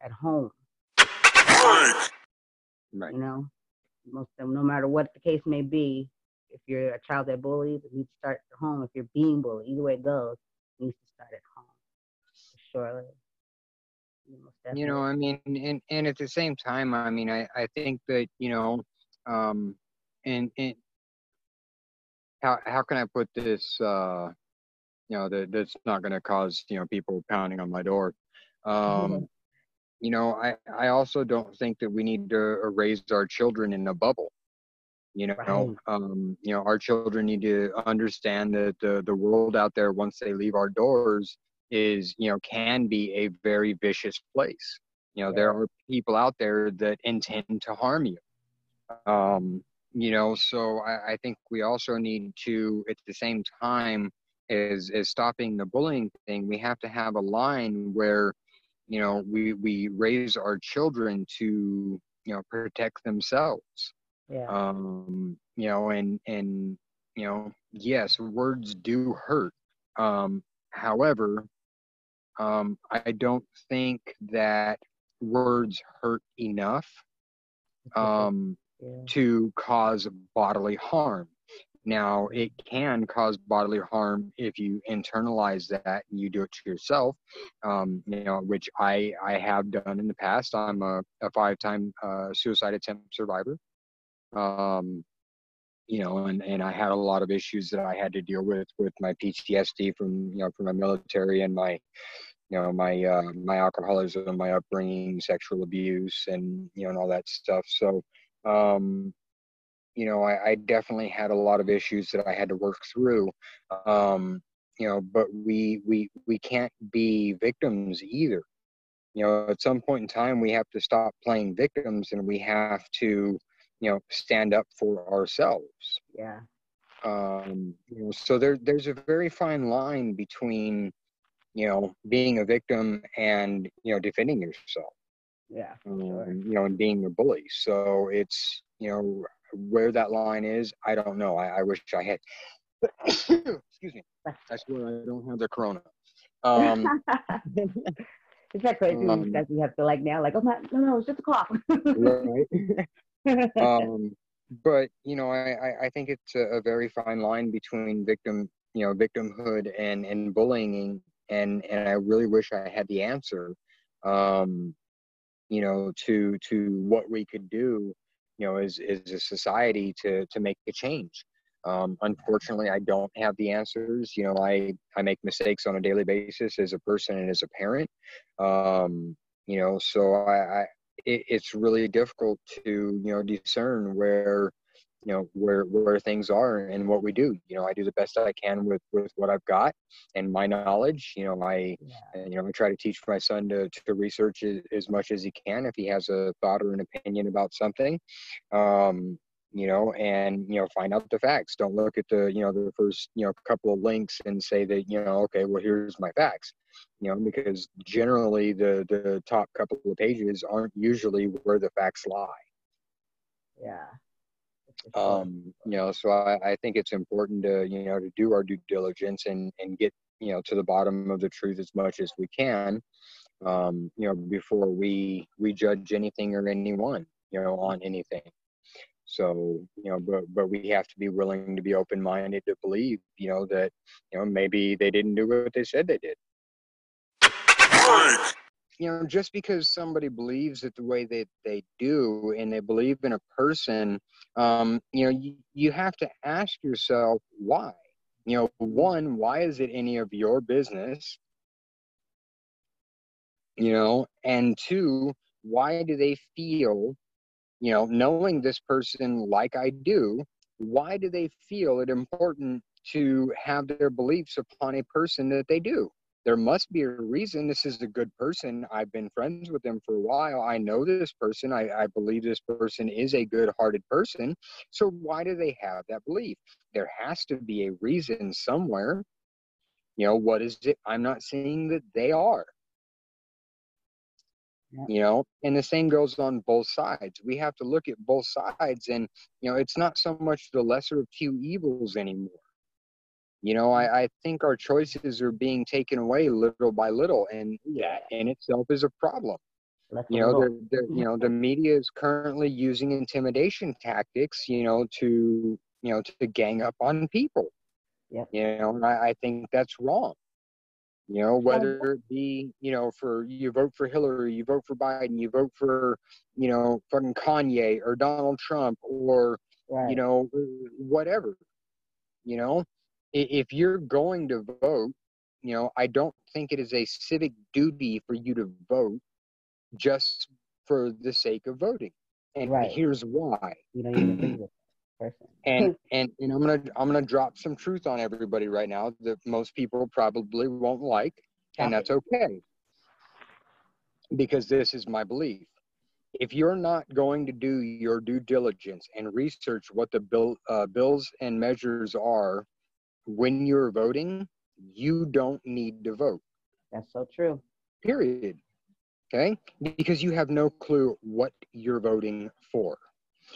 at home. Right. You know, most of them, no matter what the case may be, if you're a child that bullies, you need to start at home. If you're being bullied, either way it goes, it needs to start at home. Surely. You know, I mean, and and at the same time, I mean, I I think that you know, um, and and how how can I put this? Uh, you know, that that's not going to cause you know people pounding on my door. Um, mm-hmm. You know, I I also don't think that we need to raise our children in a bubble. You know, right. um, you know, our children need to understand that the the world out there once they leave our doors is you know can be a very vicious place. You know, yeah. there are people out there that intend to harm you. Um, you know so I, I, think we also need to at the same time as as stopping the bullying thing we have to have a line where you know we we raise our children to you know protect themselves yeah um you know and and you know yes words do hurt um however um i don't think that words hurt enough um to cause bodily harm. Now, it can cause bodily harm if you internalize that and you do it to yourself, um, you know, which I, I have done in the past. I'm a, a five time uh, suicide attempt survivor. Um, you know, and, and I had a lot of issues that I had to deal with with my PTSD from, you know, from my military and my, you know my uh, my alcoholism, my upbringing, sexual abuse, and you know and all that stuff. So um, you know I, I definitely had a lot of issues that I had to work through. Um, you know, but we we we can't be victims either. You know, at some point in time, we have to stop playing victims and we have to, you know, stand up for ourselves. Yeah. Um, you know, so there there's a very fine line between, you know, being a victim and you know defending yourself. Yeah. Um, sure. You know, and being a bully. So it's you know where that line is. I don't know. I, I wish I had. excuse me. I swear I don't have the corona. Um, Is that crazy Um, that you have to like now, like, oh my, no, no, it's just a cough. right. um, but you know, I, I, I think it's a, a very fine line between victim, you know, victimhood and and bullying, and and I really wish I had the answer, um, you know, to to what we could do, you know, as as a society to to make a change. Um, unfortunately, I don't have the answers. You know, I I make mistakes on a daily basis as a person and as a parent. Um, you know, so I, I it, it's really difficult to you know discern where you know where where things are and what we do. You know i do the best i can with with what i've got and my knowledge. You know i yeah. you know i try to teach my son to, to research as, as much as he can if he has a thought or an opinion about something um you know and you know find out the facts. Don't look at the you know the first you know couple of links and say that you know okay well here's my facts. You know because generally the the top couple of pages aren't usually where the facts lie. Yeah. For sure. um you know so I, I think it's important to you know to do our due diligence and and get you know to the bottom of the truth as much as we can um you know before we we judge anything or anyone you know on anything. So you know but but we have to be willing to be open minded to believe you know that you know maybe they didn't do what they said they did you know just because somebody believes it the way that they do and they believe in a person um you know you, you have to ask yourself why. You know one why is it any of your business? You know and two why do they feel you know knowing this person like i do why do they feel it important to have their beliefs upon a person that they do there must be a reason this is a good person. I've been friends with them for a while. I know this person. I, I believe this person is a good hearted person. So why do they have that belief? There has to be a reason somewhere. You know what is it? I'm not seeing that they are. Yeah. you know and the same goes on both sides. We have to look at both sides and you know it's not so much the lesser of two evils anymore you know i, I think our choices are being taken away little by little and that in itself is a problem. You know they're, they're, you know the media is currently using intimidation tactics you know to you know to gang up on people. Yep. you know and I, I think that's wrong. You know whether it be you know for you vote for hillary you vote for biden you vote for you know fucking kanye or donald trump or right. you know whatever. You know if you're going to vote you know i don't think it is a civic duty for you to vote just for the sake of voting. And Right. here's why. You don't even agree with person. and and and i'm gonna i'm gonna drop some truth on everybody right now that most people probably won't like and that's okay. Because this is my belief. If you're not going to do your due diligence and research what the bill uh, bills and measures are when you're voting you don't need to vote. That's so true. period. Okay? Because you have no clue what you're voting for.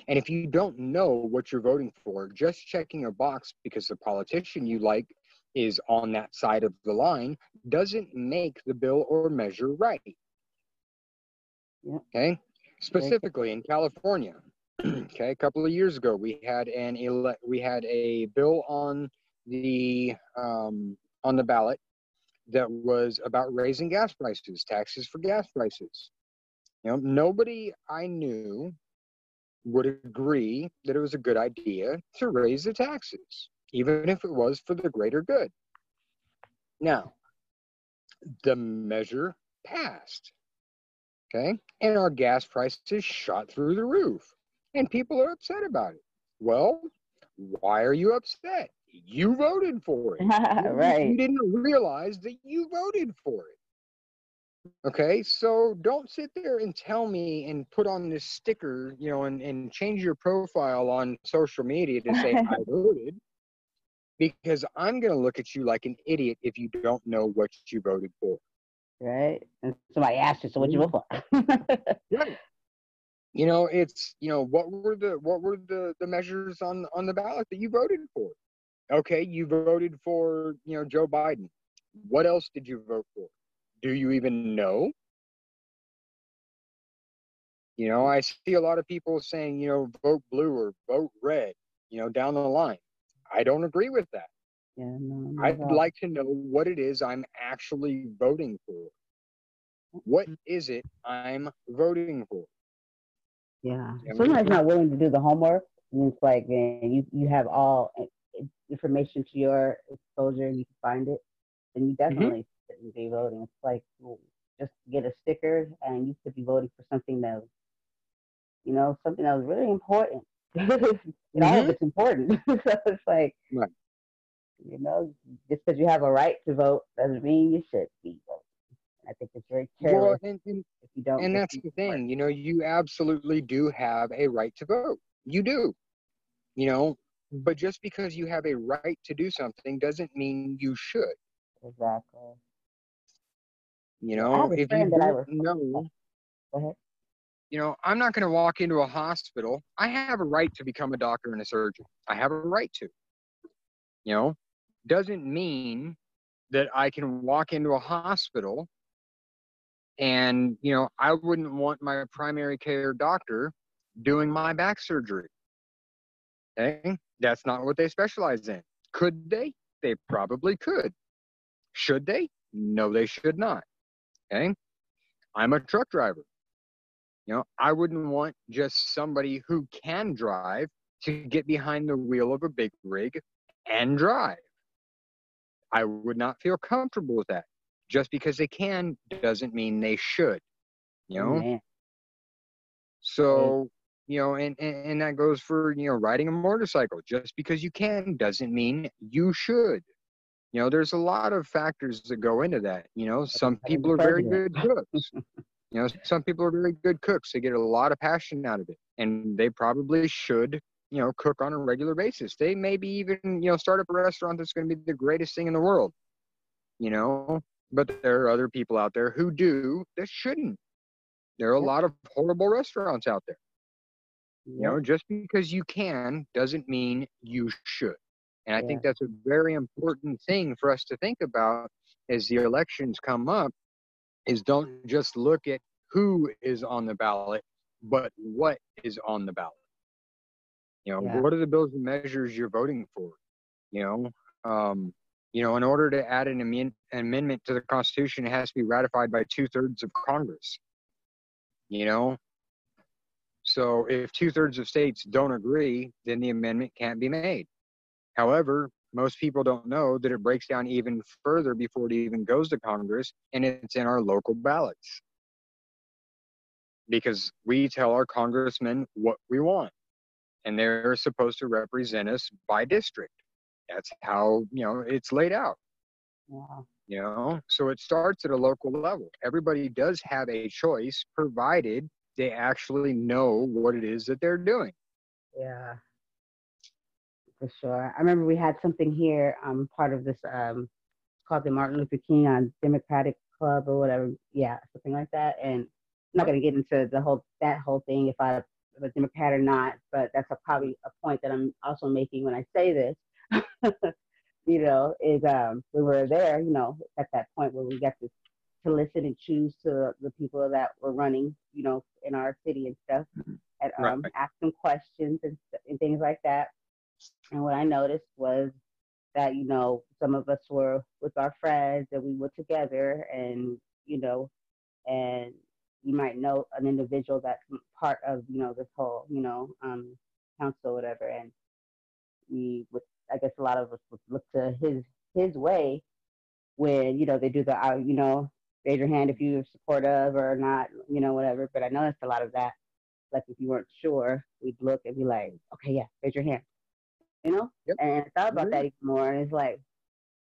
And if you don't know what you're voting for just checking a box because the politician you like is on that side of the line doesn't make the bill or measure right. Okay? Specifically in california. Okay? A couple of years ago we had an ele- we had a bill on the um, on the ballot that was about raising gas prices, taxes for gas prices. You know, nobody I knew would agree that it was a good idea to raise the taxes, even if it was for the greater good. Now, the measure passed. Okay. And our gas prices shot through the roof. And people are upset about it. Well, why are you upset? You voted for it. right. You didn't realize that you voted for it. Okay, so don't sit there and tell me and put on this sticker, you know, and, and change your profile on social media to say I voted because I'm going to look at you like an idiot if you don't know what you voted for. Right. And somebody asked you, so what you vote for? right. You know, it's you know what were the what were the the measures on on the ballot that you voted for? Okay, you voted for you know Joe Biden. What else did you vote for? Do you even know? You know, I see a lot of people saying, you know, vote blue or vote red, you know, down the line. I don't agree with that. Yeah, no, I'd like to know what it is I'm actually voting for. What mm. is it I'm voting for? Yeah. Somebody's not willing to do the homework. And it's like, man, you, you have all information to your exposure and you can find it, then you mm-hmm. definitely mm-hmm. shouldn't be voting. It's like just get a sticker and you could be voting for something that, you know, something that was really important. you know, mm-hmm. it's important. so it's like, right. you know, just because you have a right to vote doesn't mean you should be voting. I think it's very careless well, and, and, if you don't. And that's the thing, you know, you absolutely do have a right to vote. You do. You know, but just because you have a right to do something doesn't mean you should. Exactly. You know, if you don't know, ahead. you know, I'm not going to walk into a hospital. I have a right to become a doctor and a surgeon. I have a right to. You know, doesn't mean that I can walk into a hospital and, you know, I wouldn't want my primary care doctor doing my back surgery. Okay? That's not what they specialize in. Could they? They probably could. Should they? No, they should not. Okay? I'm a truck driver. You know, I wouldn't want just somebody who can drive to get behind the wheel of a big rig and drive. I would not feel comfortable with that. Just because they can doesn't mean they should. You know? So you know and, and and that goes for you know riding a motorcycle. Just because you can doesn't mean you should. You know there's a lot of factors that go into that you know. Some people are very good cooks. You know some people are very good cooks. They get a lot of passion out of it and they probably should you know cook on a regular basis. They maybe even you know start up a restaurant that's going to be the greatest thing in the world you know. But there are other people out there who do that shouldn't. There are a lot of horrible restaurants out there you know, just because you can doesn't mean you should. And I yeah. think that's a very important thing for us to think about as the elections come up is don't just look at who is on the ballot, but what is on the ballot. You know, yeah. what are the bills and measures you're voting for? You know, um, you know, in order to add an, an amendment to the Constitution, it has to be ratified by two thirds of Congress. You know, so if two thirds of states don't agree, then the amendment can't be made. However, most people don't know that it breaks down even further before it even goes to Congress, and it's in our local ballots. Because we tell our congressmen what we want, and they're supposed to represent us by district. That's how, you know, it's laid out. Yeah. You know, so it starts at a local level. Everybody does have a choice, provided they actually know what it is that they're doing. Yeah, for sure. I remember we had something here, um, part of this, um, called the Martin Luther King on Democratic Club or whatever. Yeah, something like that. And I'm not to get into the whole that whole thing if I am a Democrat or not, but that's a, probably a point that I'm also making when I say this. you know, is um, we were there, you know, at that point where we got to to listen and choose to the people that were running, you know, in our city and stuff, mm-hmm. and um, right. ask them questions and, and things like that. And what I noticed was that, you know, some of us were with our friends and we were together and, you know, and you might know an individual that's part of, you know, this whole, you know, um, council or whatever. And we would, I guess a lot of us would look to his, his way when you know they do the uh, you know raise your hand if you're supportive or not, you know whatever. But I noticed a lot of that. Like if you weren't sure, we'd look and be like, okay, yeah, raise your hand, you know. Yep. And I thought about Mhm. that even more. And it's like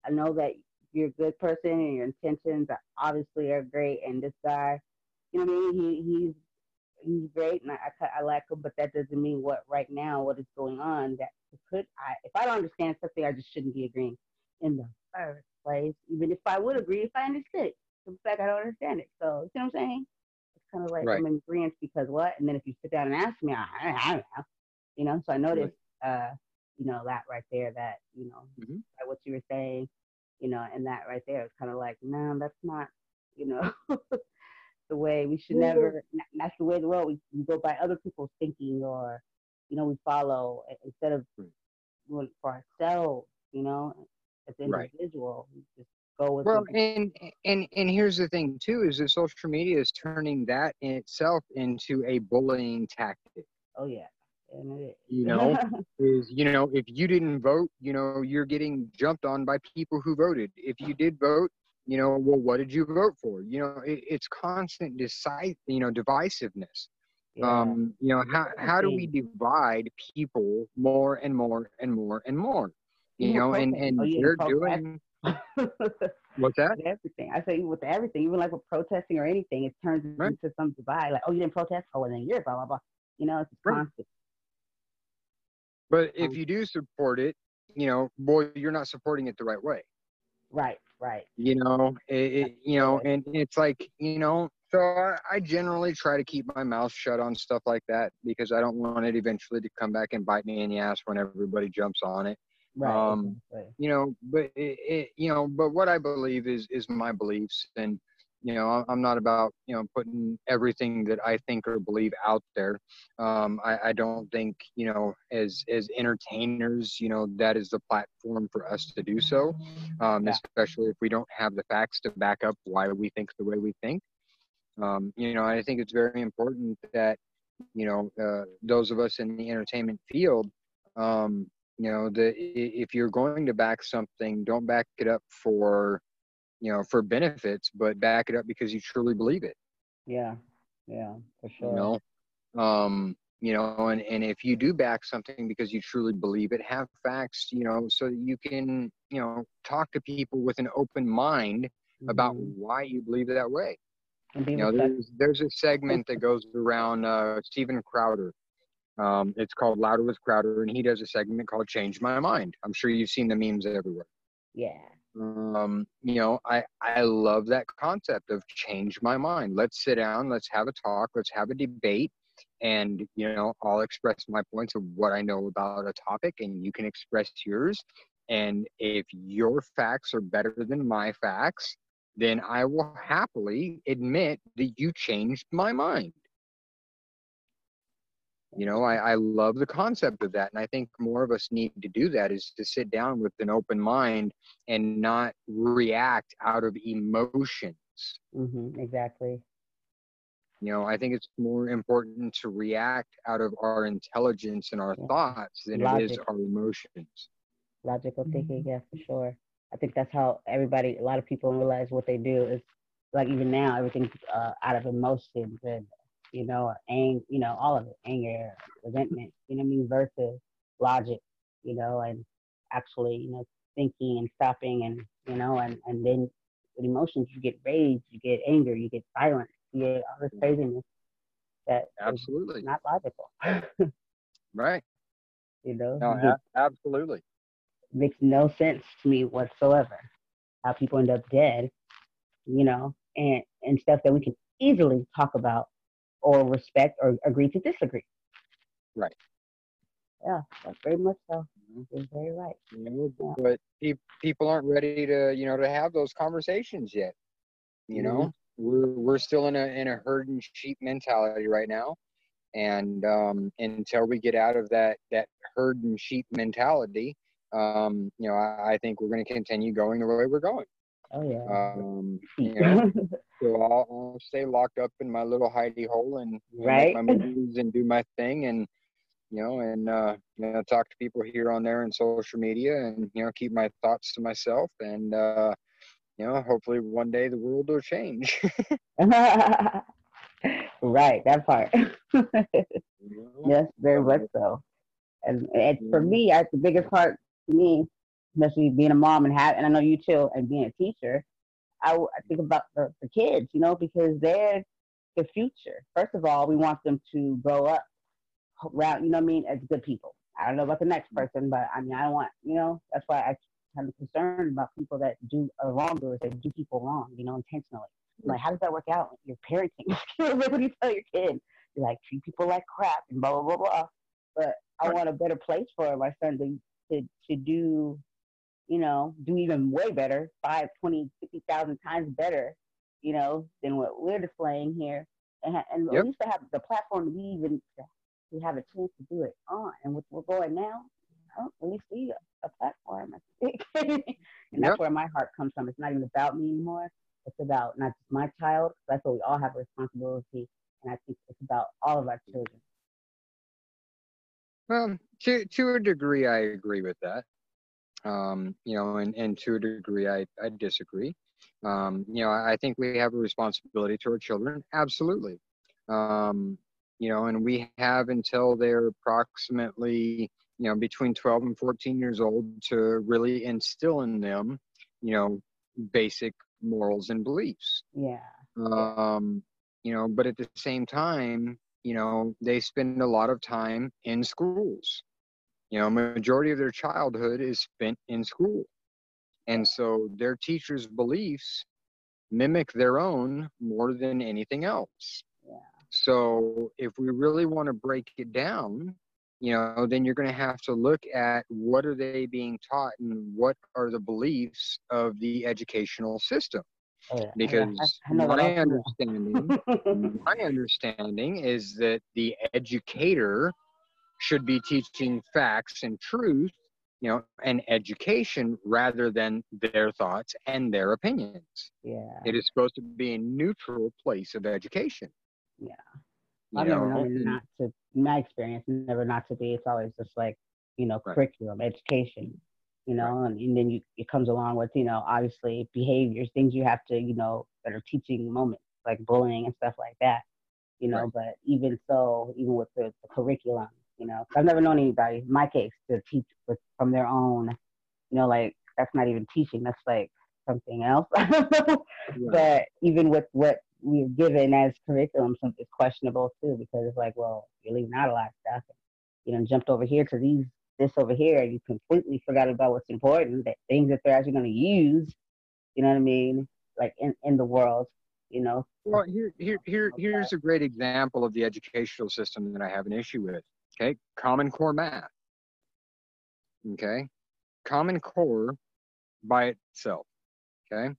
I know that you're a good person and your intentions are obviously are great. And this guy, you know what I mean? He he's he's great and I, I, I like him, but that doesn't mean what right now what is going on that could I if I don't understand something I just shouldn't be agreeing in the first place. Even if I would agree if I understood. The fact I don't understand it. So you see what I'm saying? It's kind of like Right. I'm in agreement because what? And then if you sit down and ask me, I, I, don't know. You know, so I noticed uh, you know, that right there that, you know, Mhm. like what you were saying, you know, and that right there is kind of like, no, that's not, you know, the way we should never, that's the way of the world. We, we go by other people's thinking or, you know, we follow instead of Right. doing it for ourselves, you know, as an Right. individual, we just go with Well, and and and here's the thing too is that social media is turning that in itself into a bullying tactic. oh yeah. And it is. You know, is you know if you didn't vote, you know you're getting jumped on by people who voted. If you did vote, you know, well, what did you vote for? You know, it, it's constant decide, you know, divisiveness. yeah. Um, you know, how how do we divide people more and more and more and more? You know, and and Oh, yeah, they're doing what's that? everything. I say with everything, even like with protesting or anything, it turns Right. into some divide. Like, oh, you didn't protest? Oh, well, then you're blah blah blah. You know, it's Right. constant. But if Um, you do support it, you know, boy, you're not supporting it the right way. Right, right. You know, it, it, you know, and it's like, you know, so I, I generally try to keep my mouth shut on stuff like that because I don't want it eventually to come back and bite me in the ass when everybody jumps on it. Right. Um, exactly. You know, but it, it, you know, but what I believe is is my beliefs, and you know, I'm- I'm not about you know putting everything that I think or believe out there. Um, I, I don't think you know, as as entertainers, you know, that is the platform for us to do so. Um, Yeah. Especially if we don't have the facts to back up why we think the way we think. Um, you know, I think it's very important that you know uh, those of us in the entertainment field um, you know the if you're going to back something don't back it up for you know for benefits but back it up because you truly believe it. Yeah, yeah, for sure. you know? Um you know and and if you do back something because you truly believe it have facts you know so that you can you know talk to people with an open mind about Mhm. why you believe that way. And you know there's there's a segment that goes around uh Steven Crowder um it's called Louder with Crowder and he does a segment called Change My Mind. I'm sure you've seen the memes everywhere. Yeah, um you know i i love that concept of change my mind. Let's sit down let's have a talk let's have a debate and you know i'll express my points of what i know about a topic and you can express yours. And if your facts are better than my facts then i will happily admit that you changed my mind you know I, I love the concept of that and i think more of us need to do that is to sit down with an open mind and not react out of emotions hmm exactly. you know i think it's more important to react out of our intelligence and our Yeah. thoughts than it is our emotions Logical thinking, Mm-hmm. yeah, for sure. I think that's how everybody, a lot of people realize what they do is like even now, everything's uh, out of emotions and you know, ang, you know, all of it, anger, resentment, you know what I mean, versus logic, you know, and actually, you know, thinking and stopping and you know, and and then with emotions, you get rage, you get anger, you get violence, you get all this craziness that is absolutely. not logical, right. You know, no, a- absolutely. makes no sense to me whatsoever. How people end up dead, you know, and and stuff that we can easily talk about or respect or agree to disagree. Right. Yeah, that's very much so. Mhm. You're very right. you know, Yeah. but pe- people aren't ready to you know to have those conversations yet you know we're we're still in a in a herd and sheep mentality right now and um until we get out of that that herd and sheep mentality um you know i, I think we're going to continue going the way we're going Oh yeah. um you know so I'll, I'll stay locked up in my little hidey hole and Right. make my movies and do my thing and you know and uh you know talk to people here on there and social media and you know keep my thoughts to myself and uh you know, hopefully one day the world will change. right, that part. yes, very much so. And, and for me, I, the biggest part to me, especially being a mom and have, and I know you too, and being a teacher, I, I think about the, the kids, you know, because they're the future. First of all, we want them to grow up around, you know what I mean, as good people. I don't know about the next person, but I mean, I don't want, you know, that's why I kind of concerned about people that do uh, wrongdoers, that do people wrong, you know, intentionally. Like, how does that work out? You're parenting. what do you tell your kid? You're like, treat people like crap and blah, blah, blah, blah. But I want a better place for my son to, to, to do, you know, do even way better, five, twenty, fifty thousand times better, you know, than what we're displaying here. And, and yep. at least to have the platform to be even to have a chance to do it on. And with we're going now, I don't really see a, a platform. and that's where my heart comes from. It's not even about me anymore. It's about not just my child. That's what we all have a responsibility. And I think it's about all of our children. Well, to to a degree, I agree with that. Um, you know, and, and to a degree, I, I disagree. Um, you know, I think we have a responsibility to our children. Absolutely. Um, you know, and we have until they're approximately, you know, between 12 and 14 years old to really instill in them, you know, basic morals and beliefs. Yeah. Um, you know, but at the same time, you know, they spend a lot of time in schools. You know, majority of their childhood is spent in school. And so their teachers' beliefs mimic their own more than anything else. Yeah. So if we really want to break it down, you know, then you're going to have to look at what are they being taught and what are the beliefs of the educational system. Oh. Because I, I my understanding, my understanding is that the educator should be teaching facts and truth, you know, and education rather than their thoughts and their opinions. Yeah. It is supposed to be a neutral place of education. Yeah. I've never known not to, my experience, never not to be. It's always just like, you know, right. curriculum, education, you know, right. and, and then you, it comes along with, you know, obviously behaviors, things you have to, you know, that are teaching moments, like bullying and stuff like that, you know, right. but even so, even with the, the curriculum, you know, I've never known anybody, in my case, to teach with from their own, you know, like that's not even teaching, that's like something else. But even with what we're given as curriculum is questionable too because it's like, well, you're leaving out a lot of stuff. You know, jumped over here to these this over here, and you completely forgot about what's important, that things that they're actually going to use. You know what I mean? Like in in the world, you know. Well, here here here here's a great example of the educational system that I have an issue with. Okay, Common Core math. Okay, Common Core by itself. Okay,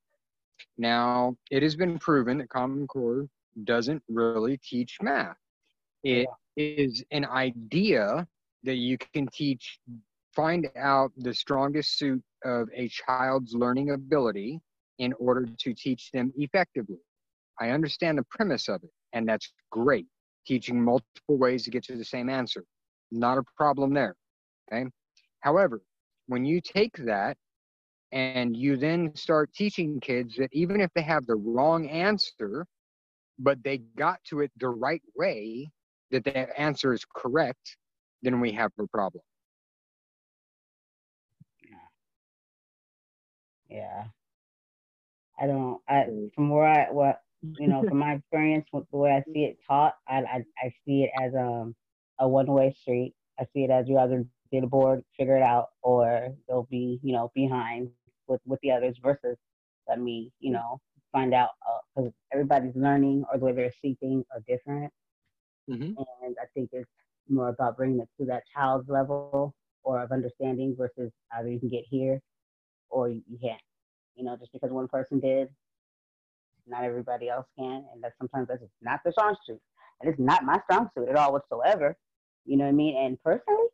now, it has been proven that Common Core doesn't really teach math. It is an idea that you can teach, find out the strongest suit of a child's learning ability in order to teach them effectively. I understand the premise of it, and that's great. Teaching multiple ways to get to the same answer. Not a problem there. Okay. However, when you take that and you then start teaching kids that even if they have the wrong answer, but they got to it the right way, that that answer is correct, then we have a problem. Yeah. I don't, I, from where I, what, you know, from my experience, with the way I see it taught, I, I, I see it as um, a one way street. I see it as you either get a board, figure it out, or they'll be, you know, behind with with the others versus let me, you know, find out because uh, everybody's learning or the way they're see things are different. Mm-hmm. And I think it's more about bringing it to that child's level or of understanding versus either you can get here or you can't. You know, just because one person did, not everybody else can, and that sometimes that's not the strong suit, and it's not my strong suit at all whatsoever. You know what I mean? And personally,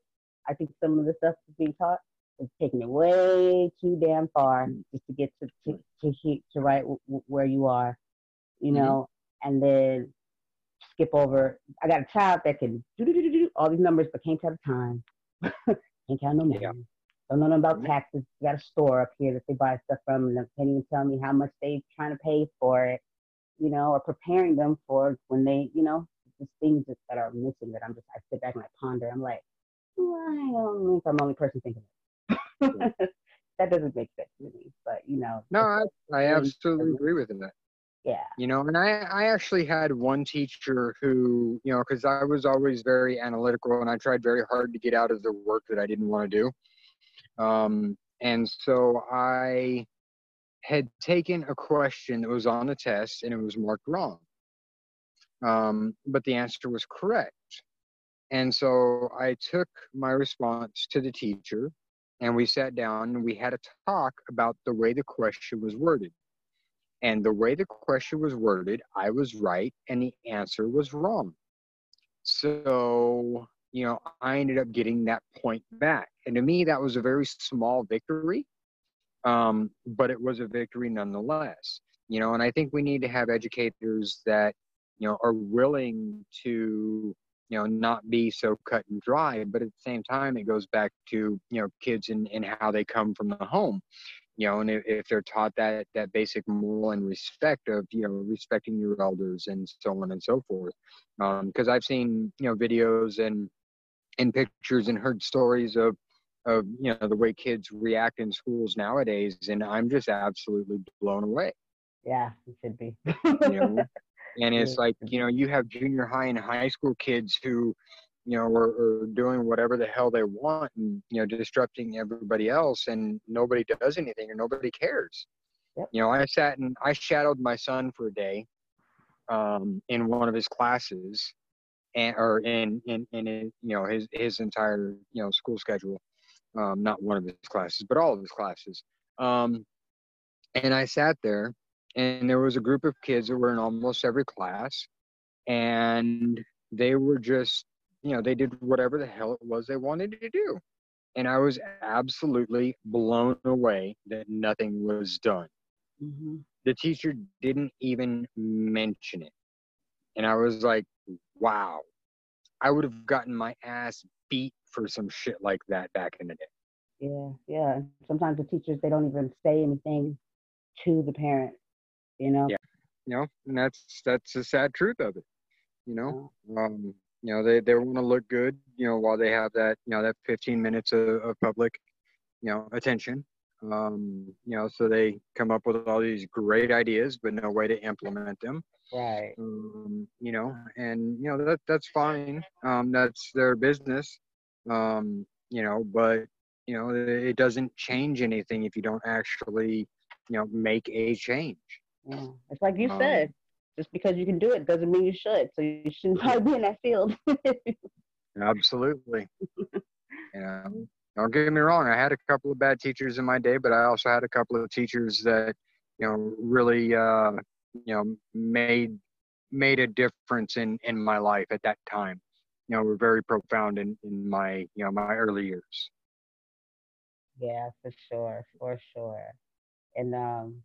I think some of the stuff that's being taught is taking it way too damn far just to get to to to, to right w- where you are, you mm-hmm. know, mm-hmm. and then skip over. I got a child that can do do do do all these numbers, but can't tell the time. can't count no money. Yeah. Don't know nothing about Mhm. taxes. You got a store up here that they buy stuff from, and they can't even tell me how much they're trying to pay for it, you know, or preparing them for when they, you know, just things that, that are missing that I'm just, I sit back and I ponder. I'm like, well, I don't think I'm the only person thinking it. that doesn't make sense to me, but you know, No, I, I absolutely agree with that. yeah, You know, and I, I actually had one teacher who, you know, because I was always very analytical and I tried very hard to get out of the work that I didn't want to do. Um, and so I had taken a question that was on the test and it was marked wrong. Um, but the answer was correct. And so I took my response to the teacher and we sat down and we had a talk about the way the question was worded. And the way the question was worded, I was right and the answer was wrong. So, you know, I ended up getting that point back. And to me, that was a very small victory, um, but it was a victory nonetheless. You know, and I think we need to have educators that, you know, are willing to, you know, not be so cut and dry, but at the same time, it goes back to, you know, kids and, and how they come from the home you know and if, they're taught that that basic moral and respect of you know respecting your elders and so on and so forth because i've seen you know videos and and pictures and heard stories of of you know the way kids react in schools nowadays and i'm just absolutely blown away yeah, it should be. you know and it's like you know you have junior high and high school kids who you know are, are doing whatever the hell they want and you know disrupting everybody else and nobody does anything or nobody cares Yep. you know i sat and i shadowed my son for a day um, in one of his classes and or in in in his, you know his his entire you know school schedule. Um, not one of his classes but all of his classes. Um, and i sat there and there was a group of kids that were in almost every class and they were just you know they did whatever the hell it was they wanted to do. And i was absolutely blown away that nothing was done. Hmm the teacher didn't even mention it and i was like wow i would have gotten my ass beat for some shit like that back in the day Yeah, yeah. Sometimes the teachers they don't even say anything to the parent. You know. Yeah. you know and that's that's the sad truth of it you know um you know they they want to look good you know while they have that you know that 15 minutes of, of public you know attention um you know so they come up with all these great ideas but no way to implement them Right. um you know and you know that that's fine um that's their business um you know but you know it doesn't change anything if you don't actually you know make a change Yeah. It's like you Um, said. Just because you can do it doesn't mean you should. So you shouldn't probably be in that field. Absolutely. you know, don't get me wrong. I had a couple of bad teachers in my day, but I also had a couple of teachers that, you know, really, uh, you know, made made a difference in in my life at that time. You know, were very profound in in my you know my early years. yeah, for sure, for sure. And um,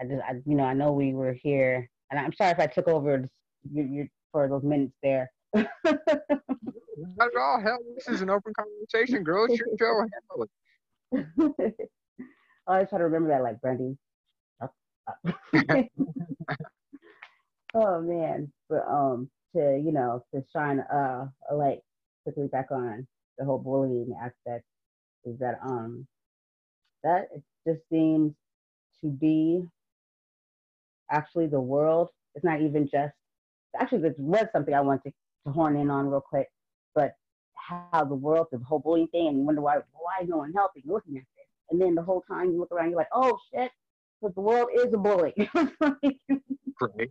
I just, I, you know, I know we were here, and I'm sorry if I took over this, you, you, for those minutes there. Not at all. Hell, this is an open conversation, girl. It's your show. I always try to remember that, like Brandy. Oh man, but um, to you know, to shine uh, a light quickly back on the whole bullying aspect is that um, that just seems to be actually the world. It's not even just actually this was something I wanted to horn in on real quick, but how the world, the whole bullying thing, and you wonder why why is no one helping looking at this. And then the whole time you look around, you're like, oh shit, because the world is a bully. Great.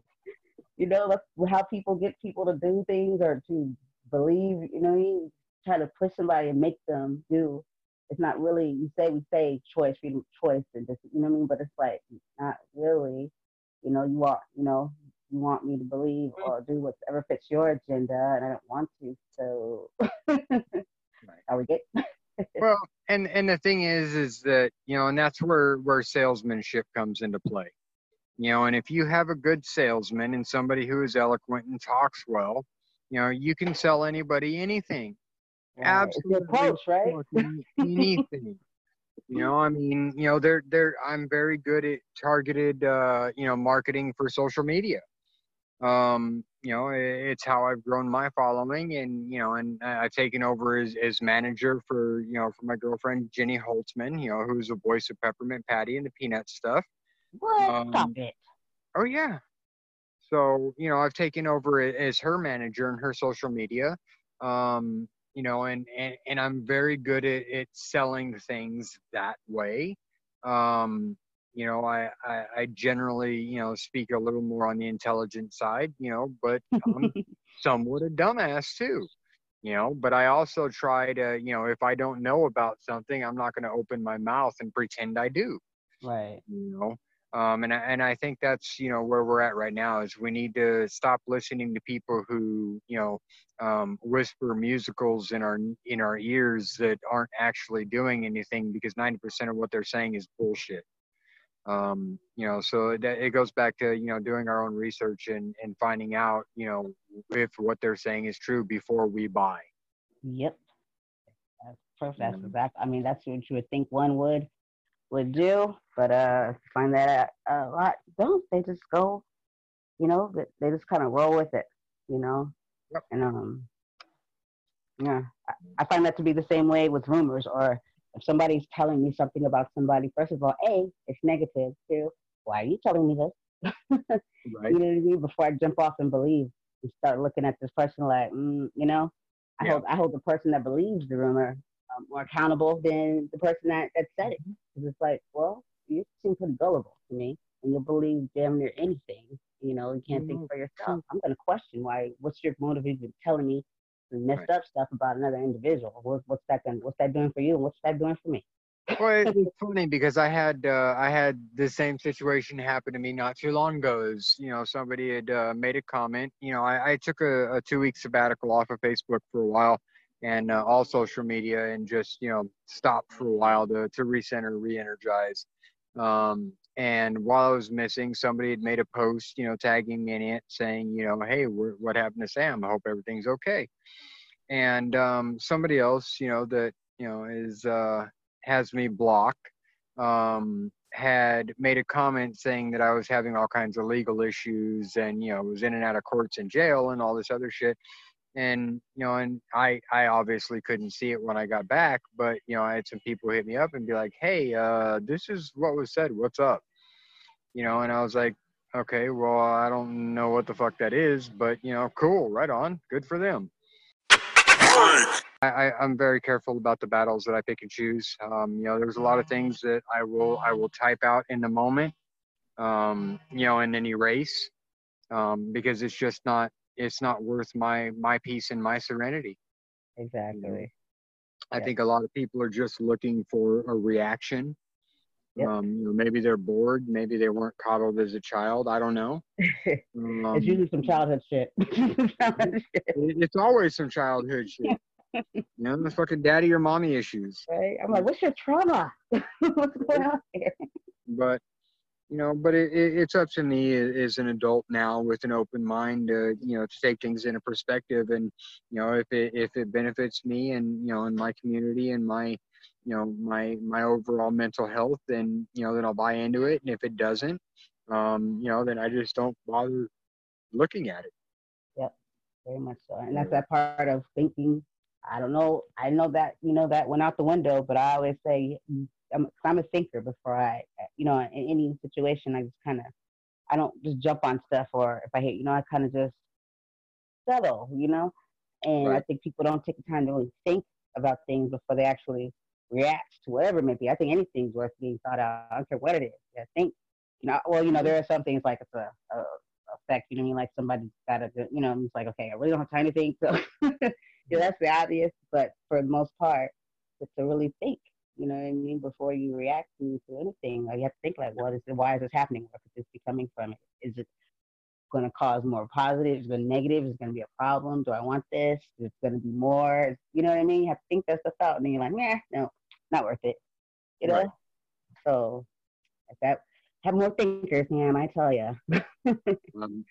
you know, that's how people get people to do things or to believe, you know, you try to push somebody and make them do. It's not really, you say, we say choice, freedom choice, and just, you know what I mean? But it's like, not really, you know, you are, you know, you want me to believe or do whatever fits your agenda, and I don't want to. So, are we good? Well and and the thing is is that you know and that's where where salesmanship comes into play you know and if you have a good salesman and somebody who is eloquent and talks well you know you can sell anybody anything Absolutely. It's approach, right? Anything. you know, I mean, you know, they're they're I'm very good at targeted uh, you know, marketing for social media. Um, you know, it's how I've grown my following and, you know, and I've taken over as, as manager for, you know, for my girlfriend, Jenny Holtzman, you know, who's the voice of Peppermint Patty and the Peanut stuff. What? Um, Stop it. Oh, yeah. So, you know, I've taken over as her manager in her social media. Um, you know, and, and, and I'm very good at, at selling things that way. Um, you know, I, I, I generally, you know, speak a little more on the intelligent side, you know, but I'm somewhat a dumbass too, you know, but I also try to, you know, if I don't know about something, I'm not going to open my mouth and pretend I do. Right. You know, um, and, I, and I think that's, you know, where we're at right now is we need to stop listening to people who, you know, um, whisper musicals in our, in our ears that aren't actually doing anything because 90% of what they're saying is bullshit. Um, you know, so it, it goes back to, you know, doing our own research and, and finding out, you know, if what they're saying is true before we buy. Yep. That's perfect. That's mm-hmm. exactly, I mean, that's what you would think one would would do, but uh, find that a lot don't. They just go, you know, they just kind of roll with it, you know. Yep. And um, yeah, I, I find that to be the same way with rumors or if somebody's telling me something about somebody, first of all, A, it's negative. Two, why are you telling me this? right. You know what I mean? Before I jump off and believe and start looking at this person like, mm, you know, I yeah. hold I hold the person that believes the rumor um, more accountable than the person that, that said it. Because it's like, well, you seem pretty gullible to me, and you'll believe damn near anything. You know, you can't mm-hmm. think for yourself. I'm going to question why. What's your motive in telling me messed right. up stuff about another individual? What, what's that? Going, what's that doing for you? What's that doing for me? well, it's funny because I had uh, I had the same situation happen to me not too long ago. As you know, somebody had uh, made a comment. You know, I, I took a, a, two week sabbatical off of Facebook for a while, and uh, all social media and just you know stop for a while to to recenter re-energize um, and while i was missing somebody had made a post you know tagging me in it saying you know hey what happened to sam? I hope everything's okay. And um, somebody else you know that you know is uh, has me blocked um, had made a comment saying that i was having all kinds of legal issues and you know was in and out of courts and jail and all this other shit and you know and i i obviously couldn't see it when i got back but you know i had some people hit me up and be like hey uh this is what was said. What's up? You know and i was like okay well i don't know what the fuck that is but you know cool right on. Good for them. I, I'm very careful about the battles that I pick and choose. Um, you know, there's a lot of things that I will I will type out in the moment, um, you know, in any race, um, because it's just not it's not worth my my peace and my serenity. Exactly. I yeah. think a lot of people are just looking for a reaction. Yep. Um, you know, maybe they're bored. Maybe they weren't coddled as a child. I don't know. Um, it's usually some childhood shit. it's always some childhood shit. you know, the fucking daddy or mommy issues. Right. I'm like, what's your trauma? what's going on here? But you know but it, it, it's up to me as an adult now with an open mind to you know to take things in a perspective and you know if it if it benefits me and you know in my community and my you know my my overall mental health then you know then i'll buy into it. And if it doesn't um you know then i just don't bother looking at it. Yep very much so. And that's that part of thinking. I don't know i know that you know that went out the window but i always say I'm, I'm a thinker before I, you know, in any situation, I just kind of, I don't just jump on stuff or if I hate, you know, I kind of just settle, you know, and right. I think people don't take the time to really think about things before they actually react to whatever it may be. I think anything's worth being thought out. I don't care what it is. I think, you know, well, you know, there mm-hmm. are some things like it's a, a effect, you know I mean? Like somebody's got to, you know, it's like, okay, I really don't have time to think. So, yeah, that's the obvious, but for the most part, it's to really think you know what I mean? Before you react to, to anything, like you have to think like, what is it? Why is this happening? Where could this be coming from? Is it going to cause more positive? Is it going negative? Is it going to be a problem? Do I want this? Is it going to be more? You know what I mean? You have to think that stuff out, and then you're like, nah, no, not worth it. You know? Right. So, that have more thinkers, man, I tell you. um,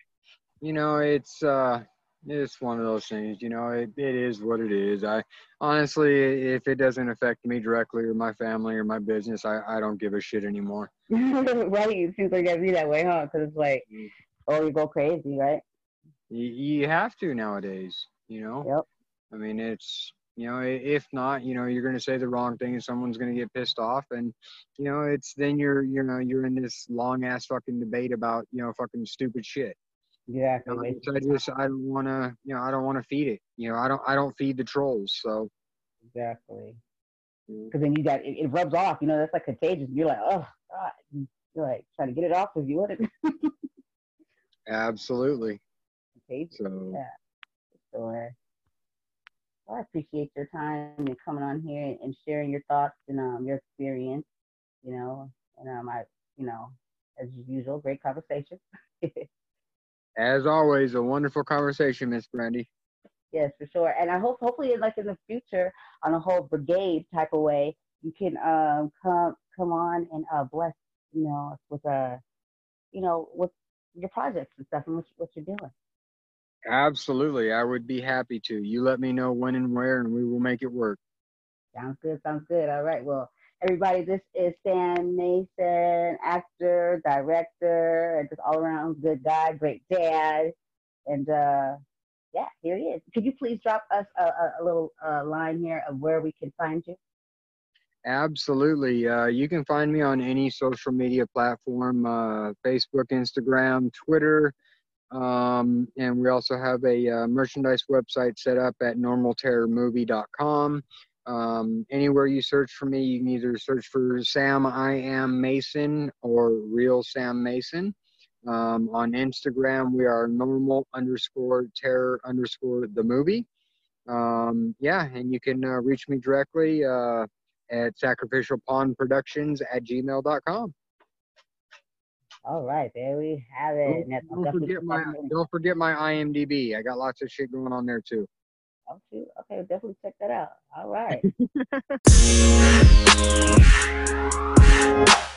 you know, it's uh, it's one of those things, you know, it, it is what it is. I honestly, if it doesn't affect me directly or my family or my business, I, I don't give a shit anymore. right. It seems like it be that way, huh? Because it's like, mm. oh, you go crazy, right? You, you have to nowadays, you know? Yep. I mean, it's, you know, if not, you know, you're going to say the wrong thing and someone's going to get pissed off. And, you know, it's then you're, you know, you're in this long ass fucking debate about, you know, fucking stupid shit. Exactly. You know, I just I don't want to you know I don't want to feed it. You know I don't I don't feed the trolls. So exactly. Because then you got it, it, rubs off. You know that's like contagious. You're like oh god. You're like trying to get it off because you it. Absolutely. Contagious. So. Yeah. Sure. Well, I appreciate your time and coming on here and sharing your thoughts and um, your experience. You know, and um, I, you know, as usual, great conversation. As always, a wonderful conversation, Miss Brandy. Yes, for sure. And I hope, hopefully, like in the future, on a whole brigade type of way, you can um, come come on and uh, bless, you know, with a, uh, you know, with your projects and stuff and what, what you're doing. Absolutely, I would be happy to. You let me know when and where, and we will make it work. Sounds good. Sounds good. All right. Well, everybody, this is Sam Mason, actor, director, and just all around good guy, great dad. And uh, yeah, here he is. Could you please drop us a, a, a little uh, line here of where we can find you? Absolutely. Uh, you can find me on any social media platform uh, Facebook, Instagram, Twitter. Um, and we also have a uh, merchandise website set up at normalterrormovie.com. Um, anywhere you search for me, you can either search for Sam I Am Mason or Real Sam Mason. Um, on Instagram, we are normal underscore terror underscore the movie. Um, yeah, and you can uh, reach me directly uh, at sacrificial pawn productions at gmail.com. All right, there we have it. Don't, don't forget my don't forget my IMDb. I got lots of shit going on there too. Okay, definitely check that out. All right.